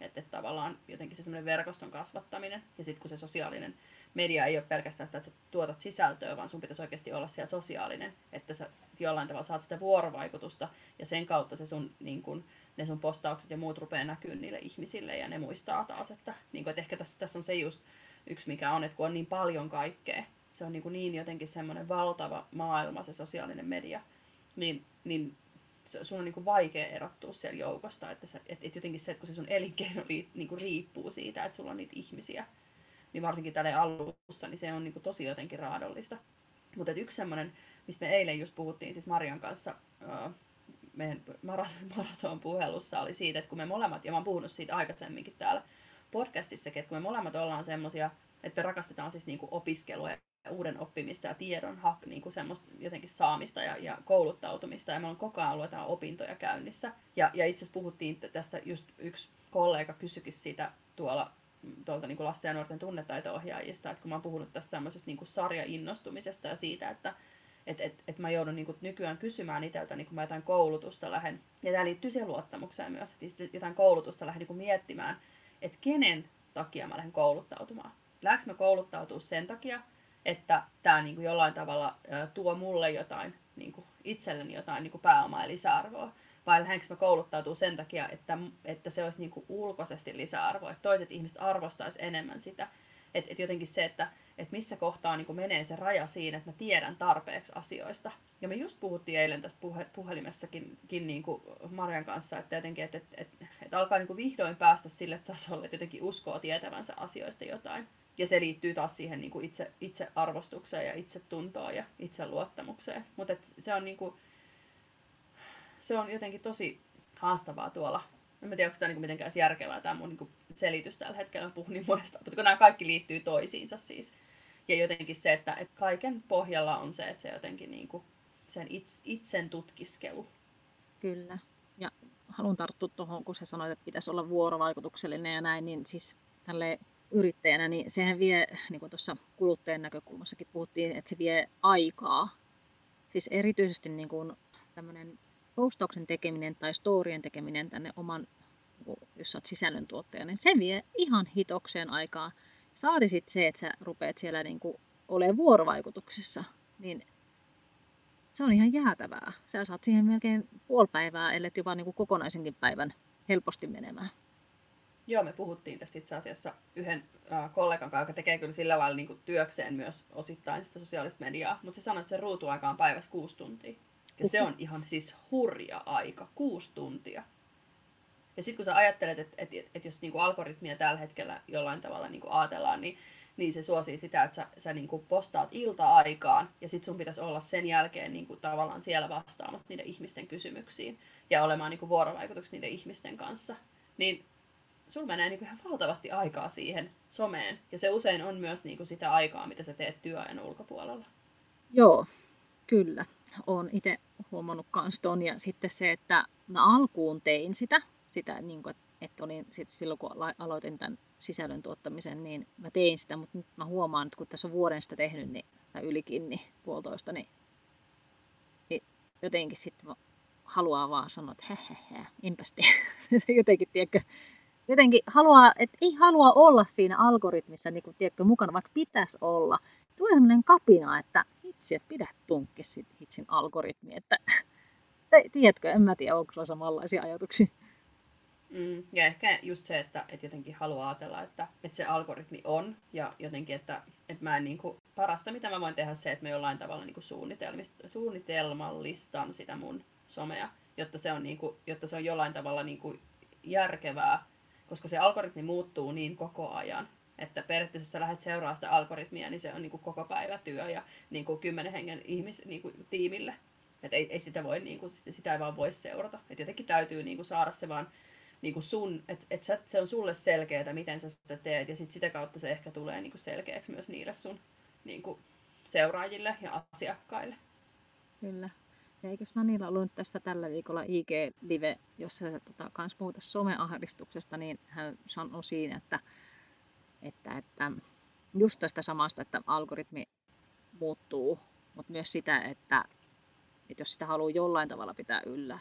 Että, että tavallaan jotenkin se semmoinen verkoston kasvattaminen. Ja sitten kun se sosiaalinen media ei ole pelkästään sitä, että sä tuotat sisältöä, vaan sun pitäisi oikeasti olla siellä sosiaalinen, että sä jollain tavalla saat sitä vuorovaikutusta ja sen kautta se sun, niin kun, ne sun postaukset ja muut rupeaa näkyä niille ihmisille ja ne muistaa taas, että, niin kun, että ehkä tässä, tässä on se just yksi mikä on, että kun on niin paljon kaikkea, se on niin, kuin niin jotenkin semmoinen valtava maailma se sosiaalinen media, niin, niin sun on niin kuin vaikea erottua siellä joukosta, että, sä, että, että jotenkin se, että kun se sun elinkeino niin kuin riippuu siitä, että sulla on niitä ihmisiä, niin varsinkin tälle alussa, niin se on niin kuin tosi jotenkin raadollista. Mutta yksi semmoinen, mistä me eilen just puhuttiin siis Marian kanssa uh, meidän maraton puhelussa, oli siitä, että kun me molemmat, ja mä oon puhunut siitä aikaisemminkin täällä podcastissakin, että kun me molemmat ollaan semmoisia, että me rakastetaan siis niin kuin opiskelua ja uuden oppimista ja tiedon hak, niin kuin semmoista jotenkin saamista ja, ja kouluttautumista. Ja me on koko ajan ollut opintoja käynnissä. Ja, ja itse asiassa puhuttiin tästä, just yksi kollega kysyikin siitä tuolla tuolta niin kuin lasten ja nuorten tunnetaito-ohjaajista, että kun mä oon puhunut tästä tämmöisestä niin kuin sarjainnostumisesta ja siitä, että et, et, et mä joudun niin kuin nykyään kysymään itseltä, niin kun mä jotain koulutusta lähden, ja tämä liittyy siihen luottamukseen myös, että jotain koulutusta lähden niin kuin miettimään, että kenen takia mä lähden kouluttautumaan. Lähdekö mä kouluttautua sen takia, että tämä niin kuin jollain tavalla tuo mulle jotain, niin kuin itselleni jotain niin kuin pääomaa ja lisäarvoa, vai lähdenkö mä kouluttautua sen takia, että, että se olisi niin kuin ulkoisesti lisäarvoa, että toiset ihmiset arvostaisi enemmän sitä. Että et jotenkin se, että et missä kohtaa niin kuin menee se raja siinä, että mä tiedän tarpeeksi asioista. Ja me just puhuttiin eilen tästä puhe, puhelimessakin niin kuin Marjan kanssa, että jotenkin, että, että, että, että alkaa niin kuin vihdoin päästä sille tasolle, että jotenkin uskoo tietävänsä asioista jotain. Ja se liittyy taas siihen niin kuin itse, itse arvostukseen ja itsetuntoon ja itseluottamukseen. Mutta se on niin kuin, se on jotenkin tosi haastavaa tuolla. En tiedä, onko tämä niin mitenkään järkevää tämä mun niin selitys tällä hetkellä. puhun niin monesta, mutta kun nämä kaikki liittyy toisiinsa siis. Ja jotenkin se, että, että kaiken pohjalla on se, että se jotenkin niin kuin sen its, itsen tutkiskelu. Kyllä. Ja haluan tarttua tuohon, kun sä sanoit, että pitäisi olla vuorovaikutuksellinen ja näin, niin siis tälle yrittäjänä, niin sehän vie, niin kuin tuossa kuluttajan näkökulmassakin puhuttiin, että se vie aikaa. Siis erityisesti niin kuin tämmöinen postauksen tekeminen tai storien tekeminen tänne oman, jos olet sisällöntuottaja, niin se vie ihan hitokseen aikaa. Saati sitten se, että sä rupeat siellä niin kuin olemaan vuorovaikutuksessa, niin se on ihan jäätävää. Sä saat siihen melkein puoli päivää, ellei jopa niin kuin kokonaisenkin päivän helposti menemään. Joo, me puhuttiin tästä itse asiassa yhden äh, kollegan kanssa, joka tekee kyllä sillä lailla niin kuin työkseen myös osittain sitä sosiaalista mediaa, mutta se sanoi, että se ruutuaika on päivässä kuusi tuntia. Ja se on ihan siis hurja aika, kuusi tuntia. Ja sitten kun sä ajattelet, että et, et, et jos niinku algoritmia tällä hetkellä jollain tavalla niinku ajatellaan, niin, niin se suosii sitä, että sä, sä niinku postaat ilta-aikaan ja sitten sun pitäisi olla sen jälkeen niinku tavallaan siellä vastaamassa niiden ihmisten kysymyksiin ja olemaan niinku vuorovaikutuksessa niiden ihmisten kanssa. Niin sulla menee niinku ihan valtavasti aikaa siihen someen. Ja se usein on myös niinku sitä aikaa, mitä sä teet työajan ulkopuolella. Joo, kyllä. Olen itse huomannut myös ton. Ja sitten se, että mä alkuun tein sitä, sitä niin kuin, että olin sit silloin, kun aloitin tämän sisällön tuottamisen, niin mä tein sitä, mutta nyt mä huomaan, että kun tässä on vuoden sitä tehnyt, niin, tai ylikin, niin puolitoista, niin, niin jotenkin sitten haluaa vaan sanoa, että hehehe, enpäs jotenkin, tiedätkö, jotenkin haluaa, että ei halua olla siinä algoritmissa niin kuin, tiedätkö, mukana, vaikka pitäisi olla. Tulee sellainen kapina, että hitsi, että pidä tunkki sit hitsin algoritmi. Että, tiedätkö, en mä tiedä, onko sulla samanlaisia ajatuksia. Mm, ja ehkä just se, että, että jotenkin haluaa ajatella, että, että se algoritmi on ja jotenkin, että, että mä en niin kuin, parasta mitä mä voin tehdä se, että mä jollain tavalla niin kuin suunnitelmallistan sitä mun somea, jotta se on, niin kuin, jotta se on jollain tavalla niin kuin järkevää, koska se algoritmi muuttuu niin koko ajan, että periaatteessa jos lähdet seuraamaan sitä algoritmia, niin se on niin kuin koko päivä työ ja niin kuin kymmenen hengen ihmis, niin kuin tiimille. Että ei, ei sitä, voi, niin kuin, sitä ei vaan voi seurata. Että jotenkin täytyy niin kuin saada se vaan niin kuin sun, että et se on sulle selkeää, miten sä sitä teet, ja sit sitä kautta se ehkä tulee niin kuin selkeäksi myös niille sun niin kuin seuraajille ja asiakkaille. Kyllä. Ja eikö Nanilla ollut tässä tällä viikolla IG-live, jossa se tota, kans someahdistuksesta, niin hän sanoi siinä, että että, että just tästä samasta, että algoritmi muuttuu, mutta myös sitä, että, että jos sitä haluaa jollain tavalla pitää yllä,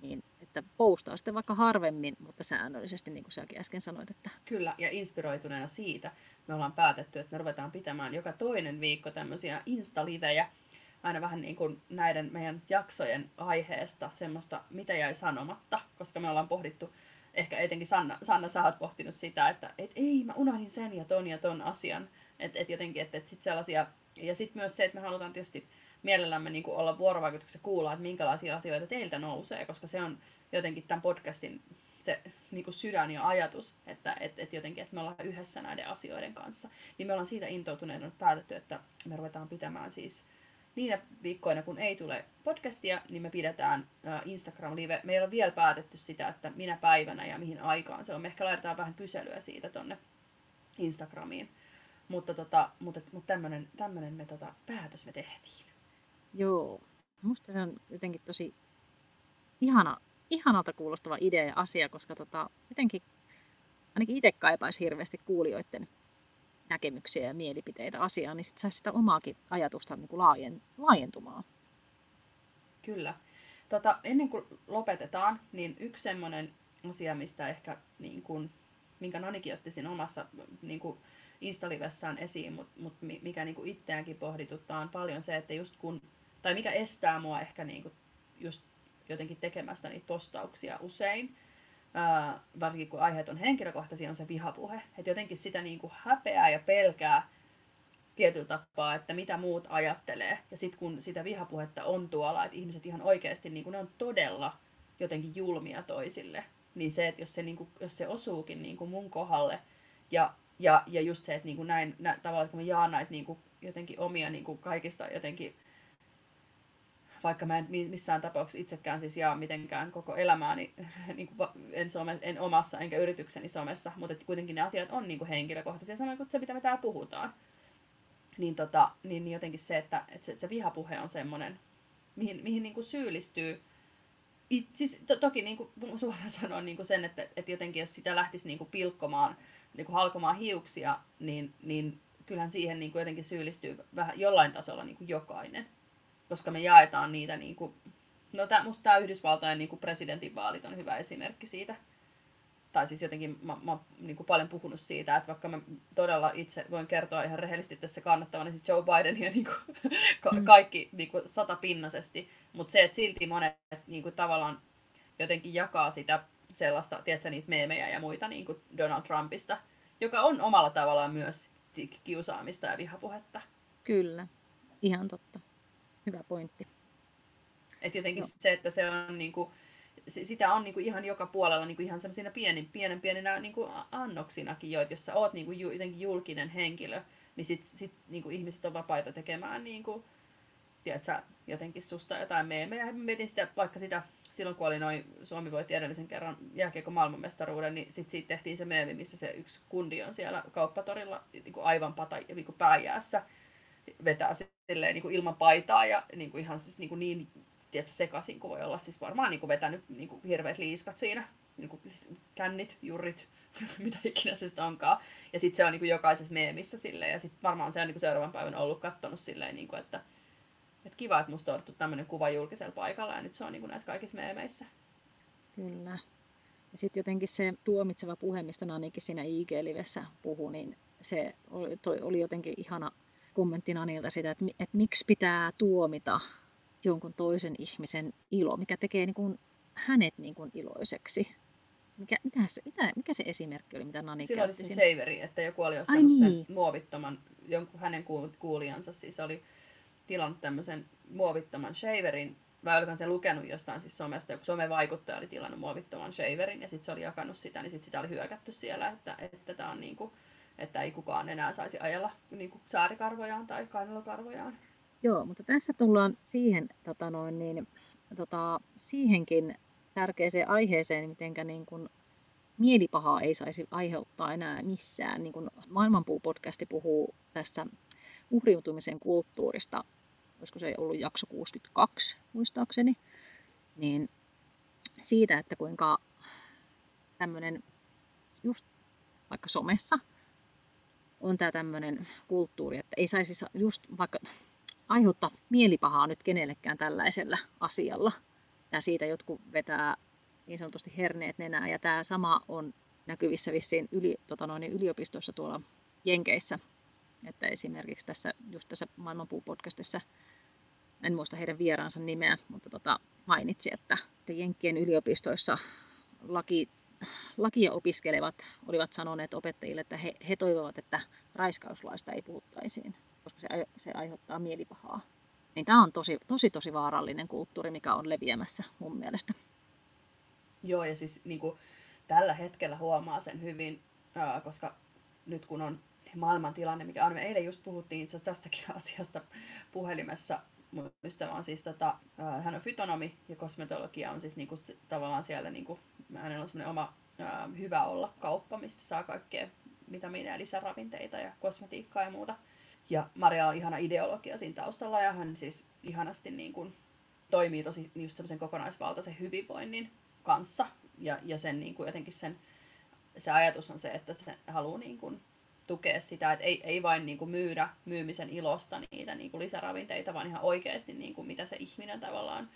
niin että postaa sitten vaikka harvemmin, mutta säännöllisesti, niin kuin säkin äsken sanoit. Että... Kyllä, ja inspiroituneena siitä me ollaan päätetty, että me ruvetaan pitämään joka toinen viikko tämmöisiä instalivejä, aina vähän niin kuin näiden meidän jaksojen aiheesta, semmoista, mitä jäi sanomatta, koska me ollaan pohdittu, ehkä etenkin Sanna, Sanna sä oot pohtinut sitä, että et ei, mä unohdin sen ja ton ja ton asian, että et jotenkin, että et sit sellaisia, ja sitten myös se, että me halutaan tietysti mielellämme niin kuin olla vuorovaikutuksessa kuulla, että minkälaisia asioita teiltä nousee, koska se on jotenkin tämän podcastin se niin kuin sydän ja ajatus, että et, et jotenkin, että me ollaan yhdessä näiden asioiden kanssa. Niin me ollaan siitä intoutuneena päätetty, että me ruvetaan pitämään siis niinä viikkoina, kun ei tule podcastia, niin me pidetään Instagram-live. Me ei ole vielä päätetty sitä, että minä päivänä ja mihin aikaan se on. Me ehkä laitetaan vähän kyselyä siitä tonne Instagramiin. Mutta, tota, mutta, mutta tämmönen, tämmönen me tota, päätös me tehtiin. Joo. Musta se on jotenkin tosi ihana, ihanalta kuulostava idea ja asia, koska tota, jotenkin ainakin itse kaipaisi hirveästi kuulijoiden näkemyksiä ja mielipiteitä asiaan, niin sitten saisi sitä omaakin ajatusta niin kuin laajen, laajentumaan. Kyllä. Tota, ennen kuin lopetetaan, niin yksi semmoinen asia, mistä ehkä, niin kuin, minkä Nanikin otti siinä omassa niin kuin Instalivessään esiin, mutta mut mikä niin kuin itseäänkin pohdituttaa on paljon se, että just kun, tai mikä estää mua ehkä niin kuin just jotenkin tekemästä niitä postauksia usein, ää, varsinkin kun aiheet on henkilökohtaisia, on se vihapuhe. Että jotenkin sitä niin kuin häpeää ja pelkää tietyllä tapaa, että mitä muut ajattelee. Ja sitten kun sitä vihapuhetta on tuolla, että ihmiset ihan oikeasti, niin kuin ne on todella jotenkin julmia toisille, niin se, että jos se, niin kuin, jos se osuukin niin kuin mun kohdalle, ja, ja, ja just se, että niin kuin näin, nä, tavallaan, kun mä jaan näitä niin kuin, jotenkin omia niin kuin kaikista jotenkin vaikka mä en missään tapauksessa itsekään siis jaa mitenkään koko elämääni, niin kuin en, some, en omassa enkä yritykseni somessa, mutta että kuitenkin ne asiat on niin kuin henkilökohtaisia, samoin kuin se, mitä me täällä puhutaan. Niin, tota, niin, jotenkin se, että, että se, että se vihapuhe on semmoinen, mihin, mihin niin kuin syyllistyy. It, siis to, toki niin kuin suoraan sanon niin kuin sen, että, että jotenkin jos sitä lähtisi niin kuin pilkkomaan, niin kuin halkomaan hiuksia, niin, niin kyllähän siihen niin kuin jotenkin syyllistyy vähän jollain tasolla niin kuin jokainen koska me jaetaan niitä, niin kuin, no tää, musta tämä Yhdysvaltain niin kuin presidentinvaalit on hyvä esimerkki siitä. Tai siis jotenkin mä, mä niin kuin paljon puhunut siitä, että vaikka mä todella itse voin kertoa ihan rehellisesti tässä kannattavana niin Joe Bidenia niin kuin, mm. kaikki niin kuin satapinnasesti, mutta se, että silti monet niin kuin tavallaan jotenkin jakaa sitä sellaista, tiedätkö, niitä meemejä ja muita niin kuin Donald Trumpista, joka on omalla tavallaan myös kiusaamista ja vihapuhetta. Kyllä, ihan totta hyvä pointti. Et jotenkin Joo. se, että se on niinku, sitä on niinku ihan joka puolella niinku ihan sellaisina pienin, pienen pieninä niinku annoksinakin jo, että jos sä oot niinku jotenkin julkinen henkilö, niin sit, sit niinku ihmiset on vapaita tekemään niinku, tiedätkö, jotenkin susta jotain meemejä. Mietin sitä, vaikka sitä silloin kun oli noin, Suomi voitti edellisen kerran jääkiekko maailmanmestaruuden, niin sit siitä tehtiin se meemi, missä se yksi kundi on siellä kauppatorilla niin kuin aivan pata, niin kuin pääjäässä vetää silleen, niin kuin ilman paitaa ja niin kuin ihan siis niin, kuin niin tiedätkö, sekaisin kuin voi olla. Siis varmaan niin kuin vetänyt niin kuin hirveät liiskat siinä. Niin kuin, siis kännit, jurrit, mitä ikinä se sitten onkaan. Ja sitten se on niin kuin jokaisessa meemissä silleen. Ja sitten varmaan se on niin kuin seuraavan päivän ollut katsonut silleen, niin kuin, että, että kiva, että musta on otettu tämmöinen kuva julkisella paikalla. Ja nyt se on niin kuin näissä kaikissa meemeissä. Kyllä. Ja sitten jotenkin se tuomitseva puhe, mistä Nanikin siinä IG-livessä puhui, niin se oli, toi oli jotenkin ihana kommenttina niiltä sitä, että, että miksi pitää tuomita jonkun toisen ihmisen ilo, mikä tekee niin kuin hänet niin kuin iloiseksi. Mikä, mitä se, mitä, mikä se esimerkki oli, mitä Nani Silloin oli se siinä? saveri, että joku oli ostanut niin. sen muovittoman, jonkun hänen kuulijansa, siis oli tilannut tämmöisen muovittoman shaverin, vai oliko se lukenut jostain siis somesta, joku somevaikuttaja oli tilannut muovittoman shaverin, ja sitten se oli jakanut sitä, niin sitten sitä oli hyökätty siellä, että, että tämä on niin kuin, että ei kukaan enää saisi ajella niin kuin saarikarvojaan tai kainalokarvojaan. Joo, mutta tässä tullaan siihen, tota noin, niin, tota, siihenkin tärkeäseen aiheeseen, miten niin kuin mielipahaa ei saisi aiheuttaa enää missään. Niin kuin Maailmanpuu-podcasti puhuu tässä uhriutumisen kulttuurista, olisiko se ollut jakso 62 muistaakseni, niin siitä, että kuinka tämmöinen just vaikka somessa on tämä tämmöinen kulttuuri, että ei saisi just vaikka aiheuttaa mielipahaa nyt kenellekään tällaisella asialla. Ja siitä jotkut vetää niin sanotusti herneet nenää. Ja tämä sama on näkyvissä vissiin yli, tota noin, yliopistossa tuolla Jenkeissä. Että esimerkiksi tässä, just tässä Maailmanpuu-podcastissa, en muista heidän vieraansa nimeä, mutta tota, mainitsi, että, että Jenkkien yliopistoissa laki, lakia opiskelevat olivat sanoneet opettajille, että he, he toivovat, että raiskauslaista ei puhuttaisiin, koska se, se aiheuttaa mielipahaa. Niin tämä on tosi, tosi, tosi vaarallinen kulttuuri, mikä on leviämässä mun mielestä. Joo, ja siis niin kuin, tällä hetkellä huomaa sen hyvin, ää, koska nyt kun on maailman tilanne, mikä on, me eilen just puhuttiin itse tästäkin asiasta puhelimessa, mun ystävä on siis, tota, hän on fytonomi ja kosmetologia on siis niinku, tavallaan siellä, niinku, hänellä on semmoinen oma ää, hyvä olla kauppa, mistä saa kaikkea vitamiineja, lisäravinteita ja kosmetiikkaa ja muuta. Ja Maria on ihana ideologia siinä taustalla ja hän siis ihanasti niin kuin, toimii tosi just semmoisen kokonaisvaltaisen hyvinvoinnin kanssa. Ja, ja sen niin kuin, jotenkin sen, se ajatus on se, että se haluaa niin kuin, tukea sitä, että ei, ei vain niin kuin myydä myymisen ilosta niitä niin kuin lisäravinteita, vaan ihan oikeasti niin kuin mitä se ihminen tavallaan,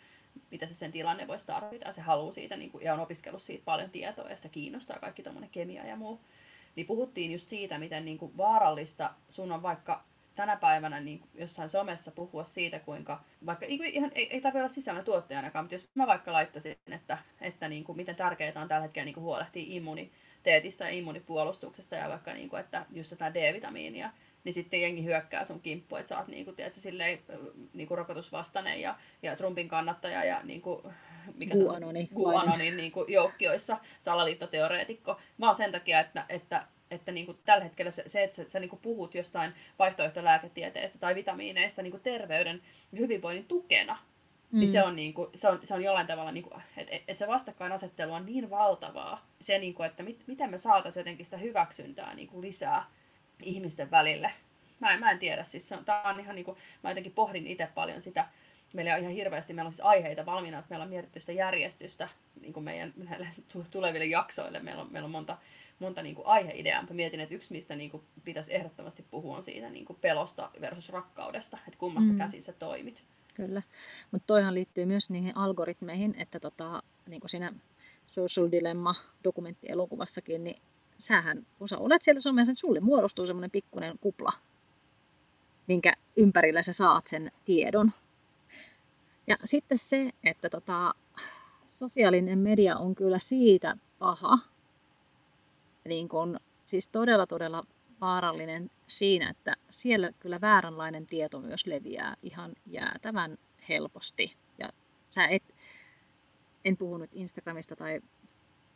mitä se sen tilanne voisi tarvita. Se haluaa siitä niin kuin, ja on opiskellut siitä paljon tietoa ja sitä kiinnostaa kaikki tuommoinen kemia ja muu. Niin puhuttiin just siitä, miten niin kuin vaarallista sun on vaikka tänä päivänä niin jossain somessa puhua siitä, kuinka, vaikka niin kuin ihan, ei, ei tarvitse olla sisällön mutta jos mä vaikka laittaisin, että, että niin kuin, miten tärkeää on tällä hetkellä niin kuin huolehtia immuni, immuniteetista ja immunipuolustuksesta ja vaikka niinku, että just tätä D-vitamiinia, niin sitten jengi hyökkää sun kimppuun, että sä oot niinku, tiedätkö, silleen, niinku rokotusvastainen ja, ja Trumpin kannattaja ja niinku, mikä Guanoni. se on, Guanonin niinku, joukkioissa salaliittoteoreetikko, vaan sen takia, että, että että niinku tällä hetkellä se, se että sä, sä niinku puhut jostain vaihtoehtolääketieteestä tai vitamiineista niinku terveyden ja hyvinvoinnin tukena, niin mm. niin se on, niin kuin, se on, se on jollain tavalla, niin että et se vastakkainasettelu on niin valtavaa, se, niin kuin, että mit, miten me saataisiin jotenkin sitä hyväksyntää niin kuin lisää ihmisten välille. Mä en, mä en tiedä, siis se on, tää on ihan niin kuin, mä jotenkin pohdin itse paljon sitä, meillä on ihan hirveästi, meillä on siis aiheita valmiina, että meillä on mietitty sitä järjestystä niin kuin meidän tuleville jaksoille, meillä on, meillä on monta, monta niin kuin aiheideaa, mutta mietin, että yksi mistä niin kuin pitäisi ehdottomasti puhua on siitä niin kuin pelosta versus rakkaudesta, että kummasta mm. käsin sä toimit. Kyllä, mutta toihan liittyy myös niihin algoritmeihin, että tota, niin kuin siinä Social Dilemma dokumenttielokuvassakin, niin sähän, kun sä olet siellä somessa, että sulle muodostuu semmoinen pikkuinen kupla, minkä ympärillä sä saat sen tiedon. Ja sitten se, että tota, sosiaalinen media on kyllä siitä paha, niin kun, siis todella todella vaarallinen siinä, että siellä kyllä vääränlainen tieto myös leviää ihan jäätävän helposti. Ja sä et, en puhu nyt Instagramista tai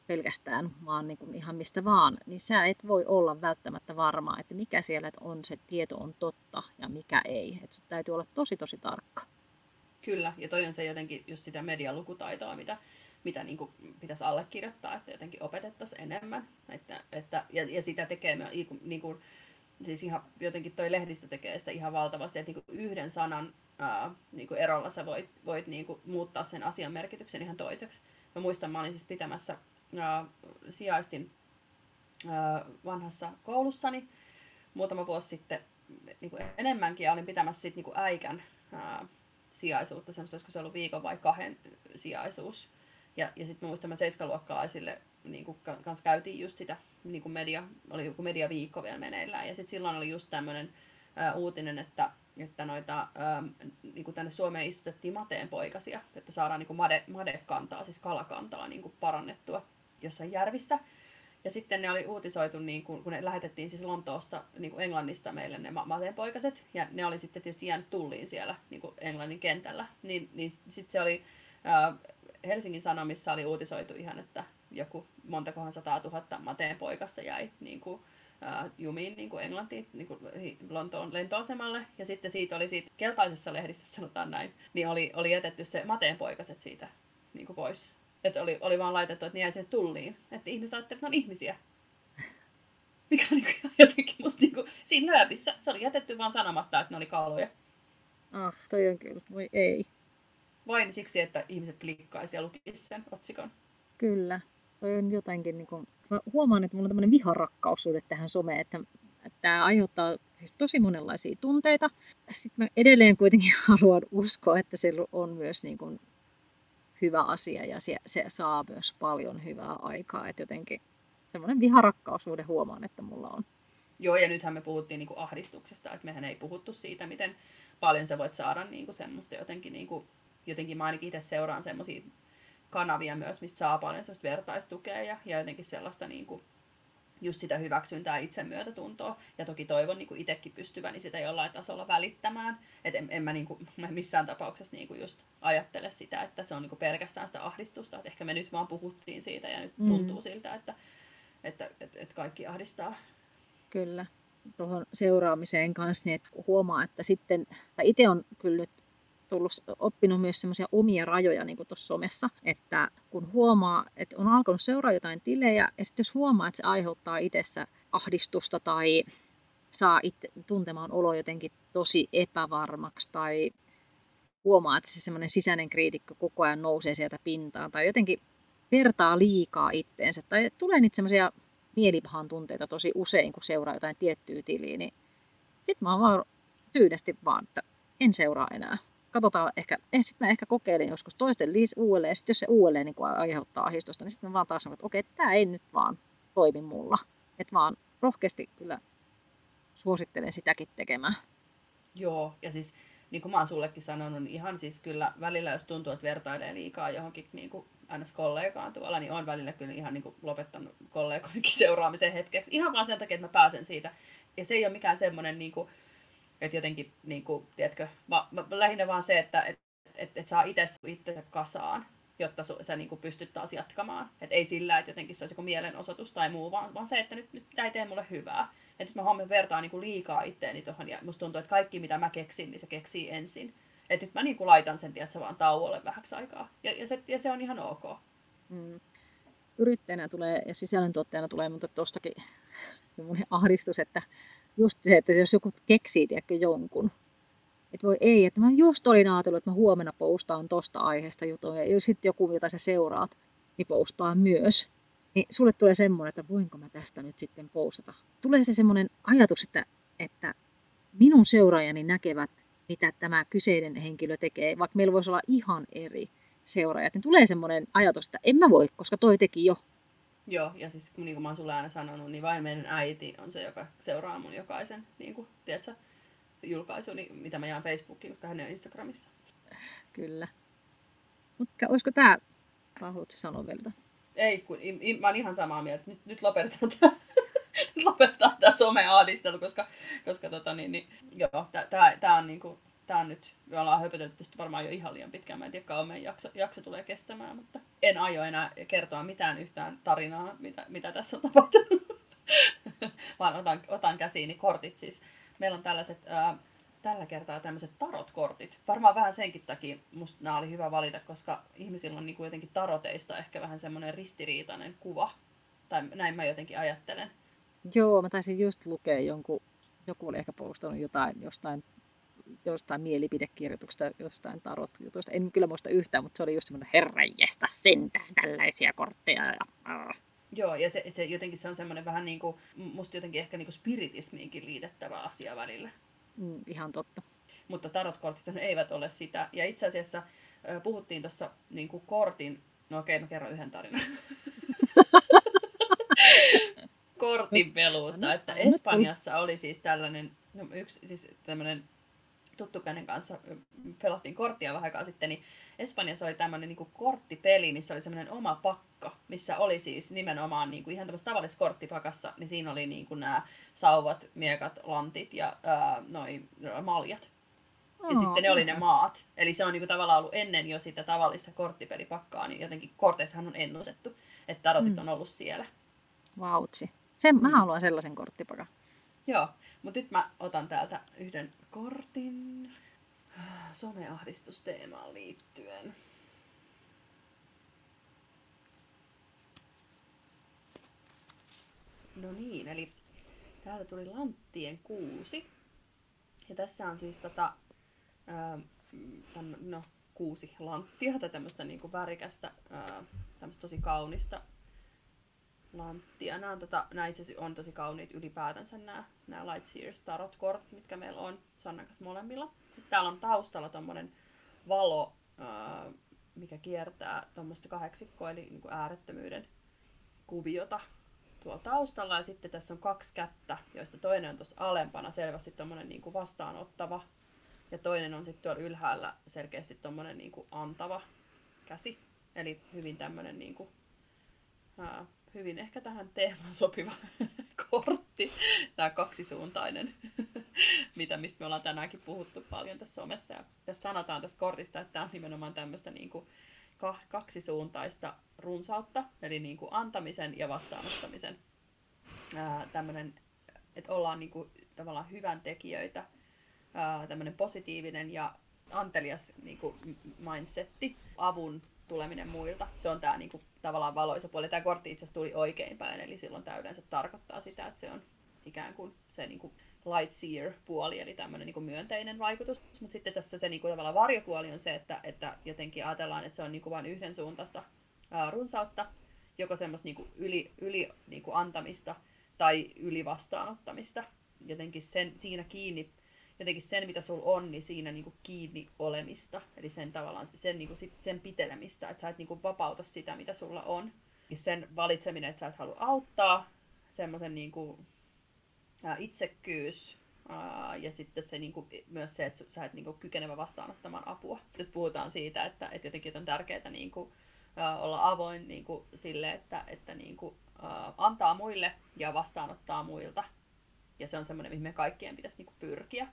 pelkästään, vaan niin kuin ihan mistä vaan, niin sä et voi olla välttämättä varma, että mikä siellä on, se tieto on totta ja mikä ei. Että täytyy olla tosi tosi tarkka. Kyllä, ja toi on se jotenkin just sitä medialukutaitoa, mitä mitä niin kuin pitäisi allekirjoittaa, että jotenkin opetettaisiin enemmän. Että, että, ja, ja sitä tekee niin kuin, siis ihan jotenkin toi lehdistö tekee sitä ihan valtavasti, että niin kuin yhden sanan ää, niin kuin erolla sä voit, voit niin kuin muuttaa sen asian merkityksen ihan toiseksi. Mä muistan, mä olin siis pitämässä ää, sijaistin ää, vanhassa koulussani muutama vuosi sitten niin kuin enemmänkin ja olin pitämässä sit, niin äikän ää, sijaisuutta, semmoista, olisiko se ollut viikon vai kahden sijaisuus. Ja, ja sitten muistan, mä seiskaluokkalaisille niin kanssa käytiin just sitä niin kuin media, oli joku mediaviikko vielä meneillään. Ja sitten silloin oli just tämmöinen uutinen, että, että noita, ää, niin kuin tänne Suomeen istutettiin mateen poikasia, että saadaan niin made, madekantaa, siis kalakantaa niin kuin parannettua jossain järvissä. Ja sitten ne oli uutisoitu, niin kun, kun ne lähetettiin siis Lontoosta, niin kuin Englannista meille ne mateenpoikaset, ja ne oli sitten tietysti jäänyt tulliin siellä niin kuin Englannin kentällä. Niin, niin sitten se oli, ää, Helsingin Sanomissa oli uutisoitu ihan, että joku montakohan sataa tuhatta Mateen poikasta jäi niin kuin, ää, jumiin niin kuin Englantiin, niin kuin Lontoon lentoasemalle. Ja sitten siitä oli siitä keltaisessa lehdistössä, sanotaan näin, niin oli, oli jätetty se Mateen poikaset siitä niin kuin pois. Että oli, oli vaan laitettu, että ne jäi sinne tulliin. Että ihmiset ajattelivat, että ne on ihmisiä. Mikä on niin kuin, jotenkin musta niin kuin, siinä nööpissä. Se oli jätetty vaan sanomatta, että ne oli kaloja. Ah, toi on kyllä, voi ei vain siksi, että ihmiset klikkaisi ja lukisi sen otsikon. Kyllä. Toi on jotenkin, niin kuin, mä huomaan, että mulla on tämmöinen viharakkaus tähän someen, että Tämä aiheuttaa siis tosi monenlaisia tunteita. Sitten mä edelleen kuitenkin haluan uskoa, että se on myös niin kuin hyvä asia ja se, se saa myös paljon hyvää aikaa. Että jotenkin semmoinen viharakkaussuhde huomaan, että mulla on. Joo, ja nythän me puhuttiin niin kuin ahdistuksesta, että mehän ei puhuttu siitä, miten paljon sä voit saada niin kuin semmoista jotenkin, niin kuin, jotenkin mä ainakin itse seuraan semmoisia kanavia myös, mistä saa paljon sellaista vertaistukea ja, ja jotenkin sellaista niin kuin, just sitä hyväksyntää itsemyötätuntoa. Ja toki toivon niin kuin itsekin pystyväni sitä jollain tasolla välittämään. Että en, en mä, niin kuin, mä missään tapauksessa niin kuin just ajattele sitä, että se on niin kuin pelkästään sitä ahdistusta. Että ehkä me nyt vaan puhuttiin siitä ja nyt mm. tuntuu siltä, että, että, että, että kaikki ahdistaa. Kyllä. Tuohon seuraamiseen kanssa, niin että huomaa, että sitten, tai itse on kyllä nyt tullut, oppinut myös semmoisia omia rajoja niin tuossa somessa, että kun huomaa, että on alkanut seuraa jotain tilejä, ja sitten jos huomaa, että se aiheuttaa itsessä ahdistusta tai saa itse tuntemaan olo jotenkin tosi epävarmaksi tai huomaa, että se semmoinen sisäinen kriitikko koko ajan nousee sieltä pintaan tai jotenkin vertaa liikaa itteensä tai tulee niitä semmoisia mielipahan tunteita tosi usein, kun seuraa jotain tiettyä tiliä, niin sitten mä oon vaan tyynesti vaan, että en seuraa enää katsotaan ehkä, eh, sitten mä ehkä kokeilen joskus toisten liis uudelleen, ja sitten jos se uudelleen niin kuin aiheuttaa ahdistusta, niin sitten mä vaan taas sanon, että okei, tämä ei nyt vaan toimi mulla. Että vaan rohkeasti kyllä suosittelen sitäkin tekemään. Joo, ja siis niin kuin mä oon sullekin sanonut, niin ihan siis kyllä välillä, jos tuntuu, että vertailee liikaa johonkin niin kuin ns. kollegaan tuolla, niin on välillä kyllä ihan niin kuin lopettanut kollegoidenkin seuraamisen hetkeksi. Ihan vaan sen takia, että mä pääsen siitä. Ja se ei ole mikään semmoinen niin kuin, että jotenkin, niin kuin, tiedätkö, mä, mä, lähinnä vaan se, että et, et, et saa itse itsensä kasaan, jotta su, sä niin kuin pystyt taas jatkamaan. Et ei sillä, että jotenkin se olisi joku mielenosoitus tai muu, vaan, vaan se, että nyt, nyt tämä ei tee mulle hyvää. Ja nyt mä huomioon vertaan niin kuin liikaa itteeni tuohon, ja musta tuntuu, että kaikki mitä mä keksin, niin se keksii ensin. Että nyt mä niin kuin laitan sen, tiedätkö, vaan tauolle vähäksi aikaa. Ja, ja, se, ja se on ihan ok. Mm. Yrittäjänä tulee ja sisällöntuottajana tulee mutta tuostakin semmoinen ahdistus, että just se, että jos joku keksii tiedätkö, jonkun, että voi ei, että mä just olin ajatellut, että mä huomenna postaan tosta aiheesta jutuja, ja sitten joku, jota sä seuraat, niin postaa myös. Niin sulle tulee semmoinen, että voinko mä tästä nyt sitten postata. Tulee se semmoinen ajatus, että, että minun seuraajani näkevät, mitä tämä kyseinen henkilö tekee, vaikka meillä voisi olla ihan eri seuraajat, niin tulee semmoinen ajatus, että en mä voi, koska toi teki jo. Joo, ja siis niin kuin mä oon sulle aina sanonut, niin vain meidän äiti on se, joka seuraa mun jokaisen niin kuin, tiedätkö, julkaisuni, mitä mä jaan Facebookiin, koska hän on Instagramissa. Kyllä. Mutta olisiko tämä, haluatko sanoa vielä? Ei, kun mä oon ihan samaa mieltä. Nyt, nyt lopetetaan tämä nyt lopetetaan tämä some-ahdistelu, koska, koska tota, niin, niin, joo, tämä on niinku, tämä on nyt, me ollaan höpötelty tästä varmaan jo ihan liian pitkään, mä en tiedä kauan meidän jakso, jakso tulee kestämään, mutta en aio enää kertoa mitään yhtään tarinaa, mitä, mitä tässä on tapahtunut, vaan otan, otan käsiini kortit siis. Meillä on tällaiset, ää, tällä kertaa tämmöiset tarot-kortit. Varmaan vähän senkin takia musta nämä oli hyvä valita, koska ihmisillä on niin jotenkin taroteista ehkä vähän semmoinen ristiriitainen kuva. Tai näin mä jotenkin ajattelen. Joo, mä taisin just lukea jonkun, joku oli ehkä postannut jotain jostain jostain mielipidekirjoituksesta, jostain tarot-jutuista. En kyllä muista yhtään, mutta se oli just semmoinen herranjesta sentään tällaisia kortteja. Ja, uh. Joo, ja se, se, jotenkin se on semmoinen vähän niin kuin, musta jotenkin ehkä niin kuin spiritismiinkin liitettävä asia välillä. Mm, ihan totta. Mutta tarotkortit eivät ole sitä. Ja itse asiassa puhuttiin tuossa niin kuin kortin, no okei, mä kerron yhden tarinan. kortin peluusta, että Espanjassa oli siis tällainen, no yksi siis tämmöinen tuttukainen kanssa pelattiin korttia vähän aikaa sitten, niin Espanjassa oli tämmöinen niin korttipeli, missä oli semmoinen oma pakka, missä oli siis nimenomaan niin kuin ihan tämmöisessä tavallisessa korttipakassa, niin siinä oli niin kuin nämä sauvat, miekat, lantit ja ää, noi maljat. Ja oh, sitten ne oli ne maat. Eli se on niin kuin tavallaan ollut ennen jo sitä tavallista korttipelipakkaa, niin jotenkin korteissahan on ennustettu, että tarotit mm. on ollut siellä. Vautsi. Sen, mä haluan sellaisen korttipakan. Joo, mutta nyt mä otan täältä yhden kortin someahdistusteemaan liittyen. No niin, eli täältä tuli Lanttien kuusi. Ja tässä on siis tota, ää, tämmö, no, kuusi lanttia tai tämmöistä niinku värikästä, ää, tämmöistä tosi kaunista lanttia. Nämä, on, tota, nämä itse on tosi kauniit ylipäätänsä nämä, nämä Lightseers tarot kort, mitkä meillä on Sannan kanssa molemmilla. Sitten täällä on taustalla tuommoinen valo, mikä kiertää tuommoista kahdeksikkoa, eli niin kuin äärettömyyden kuviota tuolla taustalla. Ja sitten tässä on kaksi kättä, joista toinen on tuossa alempana selvästi tuommoinen niin kuin vastaanottava. Ja toinen on sitten tuolla ylhäällä selkeästi tuommoinen niin kuin antava käsi. Eli hyvin tämmöinen niin kuin, ää, hyvin ehkä tähän teemaan sopiva kortti, tämä kaksisuuntainen, mitä mistä me ollaan tänäänkin puhuttu paljon tässä somessa. Ja tässä sanotaan tästä kortista, että tämä on nimenomaan tämmöistä niin kuin kaksisuuntaista runsautta, eli niin kuin antamisen ja vastaanottamisen ää, tämmöinen, että ollaan niin kuin tavallaan hyvän tekijöitä, ää, tämmöinen positiivinen ja antelias niin kuin mindsetti, avun tuleminen muilta. Se on tämä niinku, tavallaan valoisa puoli. Tämä kortti itse asiassa tuli oikein päin, eli silloin tämä yleensä tarkoittaa sitä, että se on ikään kuin se niinku, light seer puoli, eli tämmöinen niinku myönteinen vaikutus. Mutta sitten tässä se niinku, tavallaan varjopuoli on se, että, että jotenkin ajatellaan, että se on niinku vain yhdensuuntaista ää, runsautta, joko semmoista niinku, yli, yli niinku, antamista tai yli vastaanottamista. Jotenkin sen, siinä kiinni jotenkin sen, mitä sulla on, niin siinä niinku kiinni olemista. Eli sen tavallaan sen, niinku sit, sen pitelemistä, että sä et niinku vapauta sitä, mitä sulla on. Ja sen valitseminen, että sä et halua auttaa, semmoisen niinku, ää, itsekkyys, ja sitten se, niinku, myös se, että sä et niinku, kykenevä vastaanottamaan apua. Tässä puhutaan siitä, että, että jotenkin on tärkeää niinku, ää, olla avoin niinku, sille, että, että niinku, ää, antaa muille ja vastaanottaa muilta. Ja se on semmoinen, mihin me kaikkien pitäisi niinku, pyrkiä.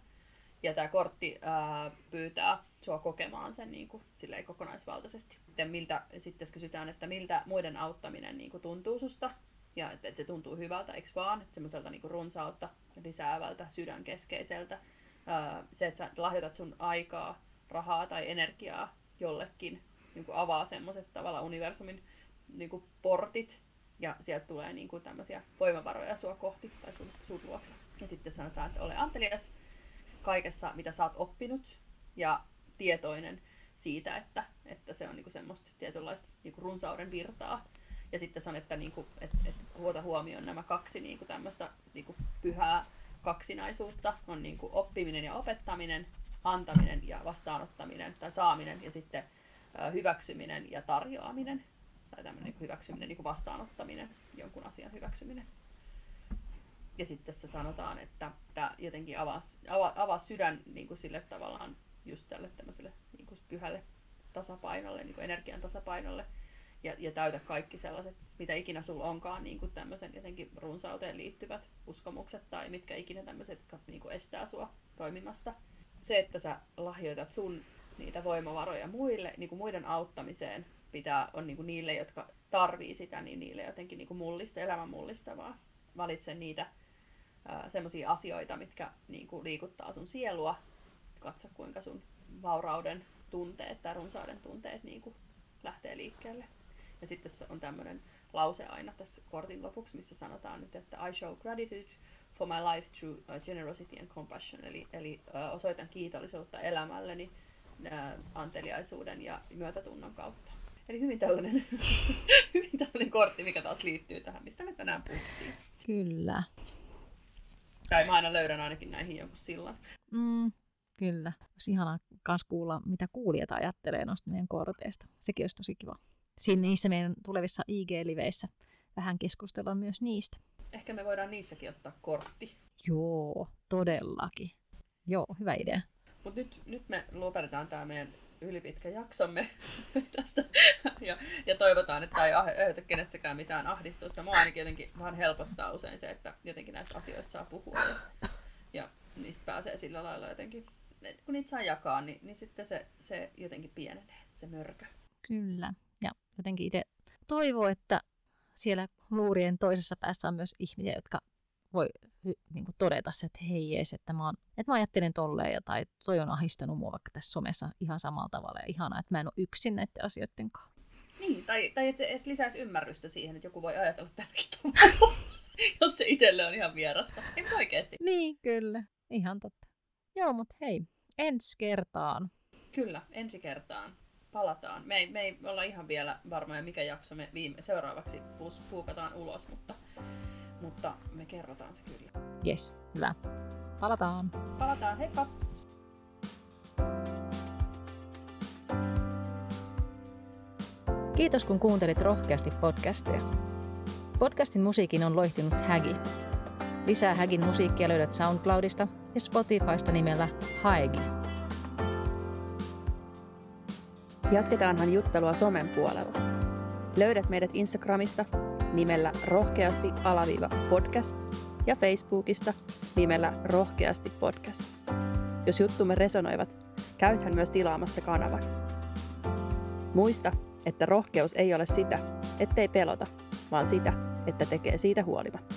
Ja tämä kortti ää, pyytää sua kokemaan sen niin kuin, kokonaisvaltaisesti. Sitten, miltä, sitten kysytään, että miltä muiden auttaminen niin kuin, tuntuu susta. Ja että, että se tuntuu hyvältä, eikö vaan? Semmoiselta niin kuin, runsautta lisäävältä, sydänkeskeiseltä. Ää, se, että sä lahjoitat sun aikaa, rahaa tai energiaa jollekin, niin kuin avaa semmoiset tavallaan universumin niin kuin, portit. Ja sieltä tulee niin kuin, tämmöisiä voimavaroja sua kohti tai sun, sun luokse. Ja sitten sanotaan, että ole antelias, kaikessa, mitä sä oot oppinut ja tietoinen siitä, että, että se on niinku semmoista tietynlaista niinku runsauden virtaa. Ja sitten sanon, että, niinku, et, et huota huomioon nämä kaksi niinku tämmöistä niinku pyhää kaksinaisuutta. On niinku oppiminen ja opettaminen, antaminen ja vastaanottaminen tai saaminen ja sitten hyväksyminen ja tarjoaminen. Tai tämmöinen niinku hyväksyminen, niinku vastaanottaminen, jonkun asian hyväksyminen. Ja sitten tässä sanotaan, että tämä jotenkin avaa, avaa, avaa sydän niin kuin sille tavallaan just tälle tämmöiselle niin kuin pyhälle tasapainolle, niin kuin energian tasapainolle. Ja, ja täytä kaikki sellaiset, mitä ikinä sulla onkaan, niin kuin tämmöisen jotenkin runsauteen liittyvät uskomukset tai mitkä ikinä tämmöiset, jotka niin kuin estää sua toimimasta. Se, että sä lahjoitat sun niitä voimavaroja muille, niin kuin muiden auttamiseen, pitää, on niin kuin niille, jotka tarvii sitä, niin niille jotenkin niin kuin mullista, elämän mullistavaa. Valitse niitä semmoisia asioita, mitkä niin kuin, liikuttaa sun sielua. Katso, kuinka sun vaurauden tunteet tai runsauden tunteet niin kuin, lähtee liikkeelle. Ja sitten on tämmöinen lause aina tässä kortin lopuksi, missä sanotaan nyt, että I show gratitude for my life through uh, generosity and compassion. Eli, eli uh, osoitan kiitollisuutta elämälleni uh, anteliaisuuden ja myötätunnon kautta. Eli hyvin tällainen, hyvin tällainen kortti, mikä taas liittyy tähän, mistä me tänään puhuttiin. Kyllä. Tai mä aina löydän ainakin näihin jonkun sillan. Mm, kyllä. Olisi ihanaa kans kuulla, mitä kuulijat ajattelee noista meidän korteista. Sekin olisi tosi kiva. Siinä niissä meidän tulevissa IG-liveissä vähän keskustellaan myös niistä. Ehkä me voidaan niissäkin ottaa kortti. Joo, todellakin. Joo, hyvä idea. Mutta nyt, nyt me lopetetaan tämä meidän ylipitkä jaksomme tästä. ja, ja toivotaan, että tämä ei aiheuta kenessäkään mitään ahdistusta. Mua ainakin jotenkin vähän helpottaa usein se, että jotenkin näistä asioista saa puhua ja, ja niistä pääsee sillä lailla jotenkin, kun niitä saa jakaa, niin, niin sitten se, se jotenkin pienenee, se mörkö. Kyllä. Jotenkin itse toivoo, että siellä luurien toisessa päässä on myös ihmisiä, jotka voi niin kuin todeta se, että hei jees, että mä, oon, että mä ajattelen tolleen ja tai toi on ahistanut mua vaikka tässä somessa ihan samalla tavalla ja ihanaa, että mä en ole yksin näiden asioiden kanssa. Niin, tai, tai että edes lisäisi ymmärrystä siihen, että joku voi ajatella tälläkin jos se itselle on ihan vierasta. Ei oikeasti. Niin, kyllä. Ihan totta. Joo, mutta hei, ensi kertaan. Kyllä, ensi kertaan. Palataan. Me ei, me ei olla ihan vielä varmoja, mikä jakso me viime, seuraavaksi puukataan ulos, mutta, mutta me kerrotaan se kyllä. Yes, hyvä. Palataan. Palataan, heippa! Kiitos kun kuuntelit rohkeasti podcastia. Podcastin musiikin on loihtinut Hägi. Lisää Hägin musiikkia löydät SoundCloudista ja Spotifysta nimellä Haegi. Jatketaanhan juttelua somen puolella. Löydät meidät Instagramista nimellä rohkeasti alaviiva podcast ja Facebookista nimellä rohkeasti podcast. Jos juttumme resonoivat, käythän myös tilaamassa kanavan. Muista, että rohkeus ei ole sitä, ettei pelota, vaan sitä, että tekee siitä huolimatta.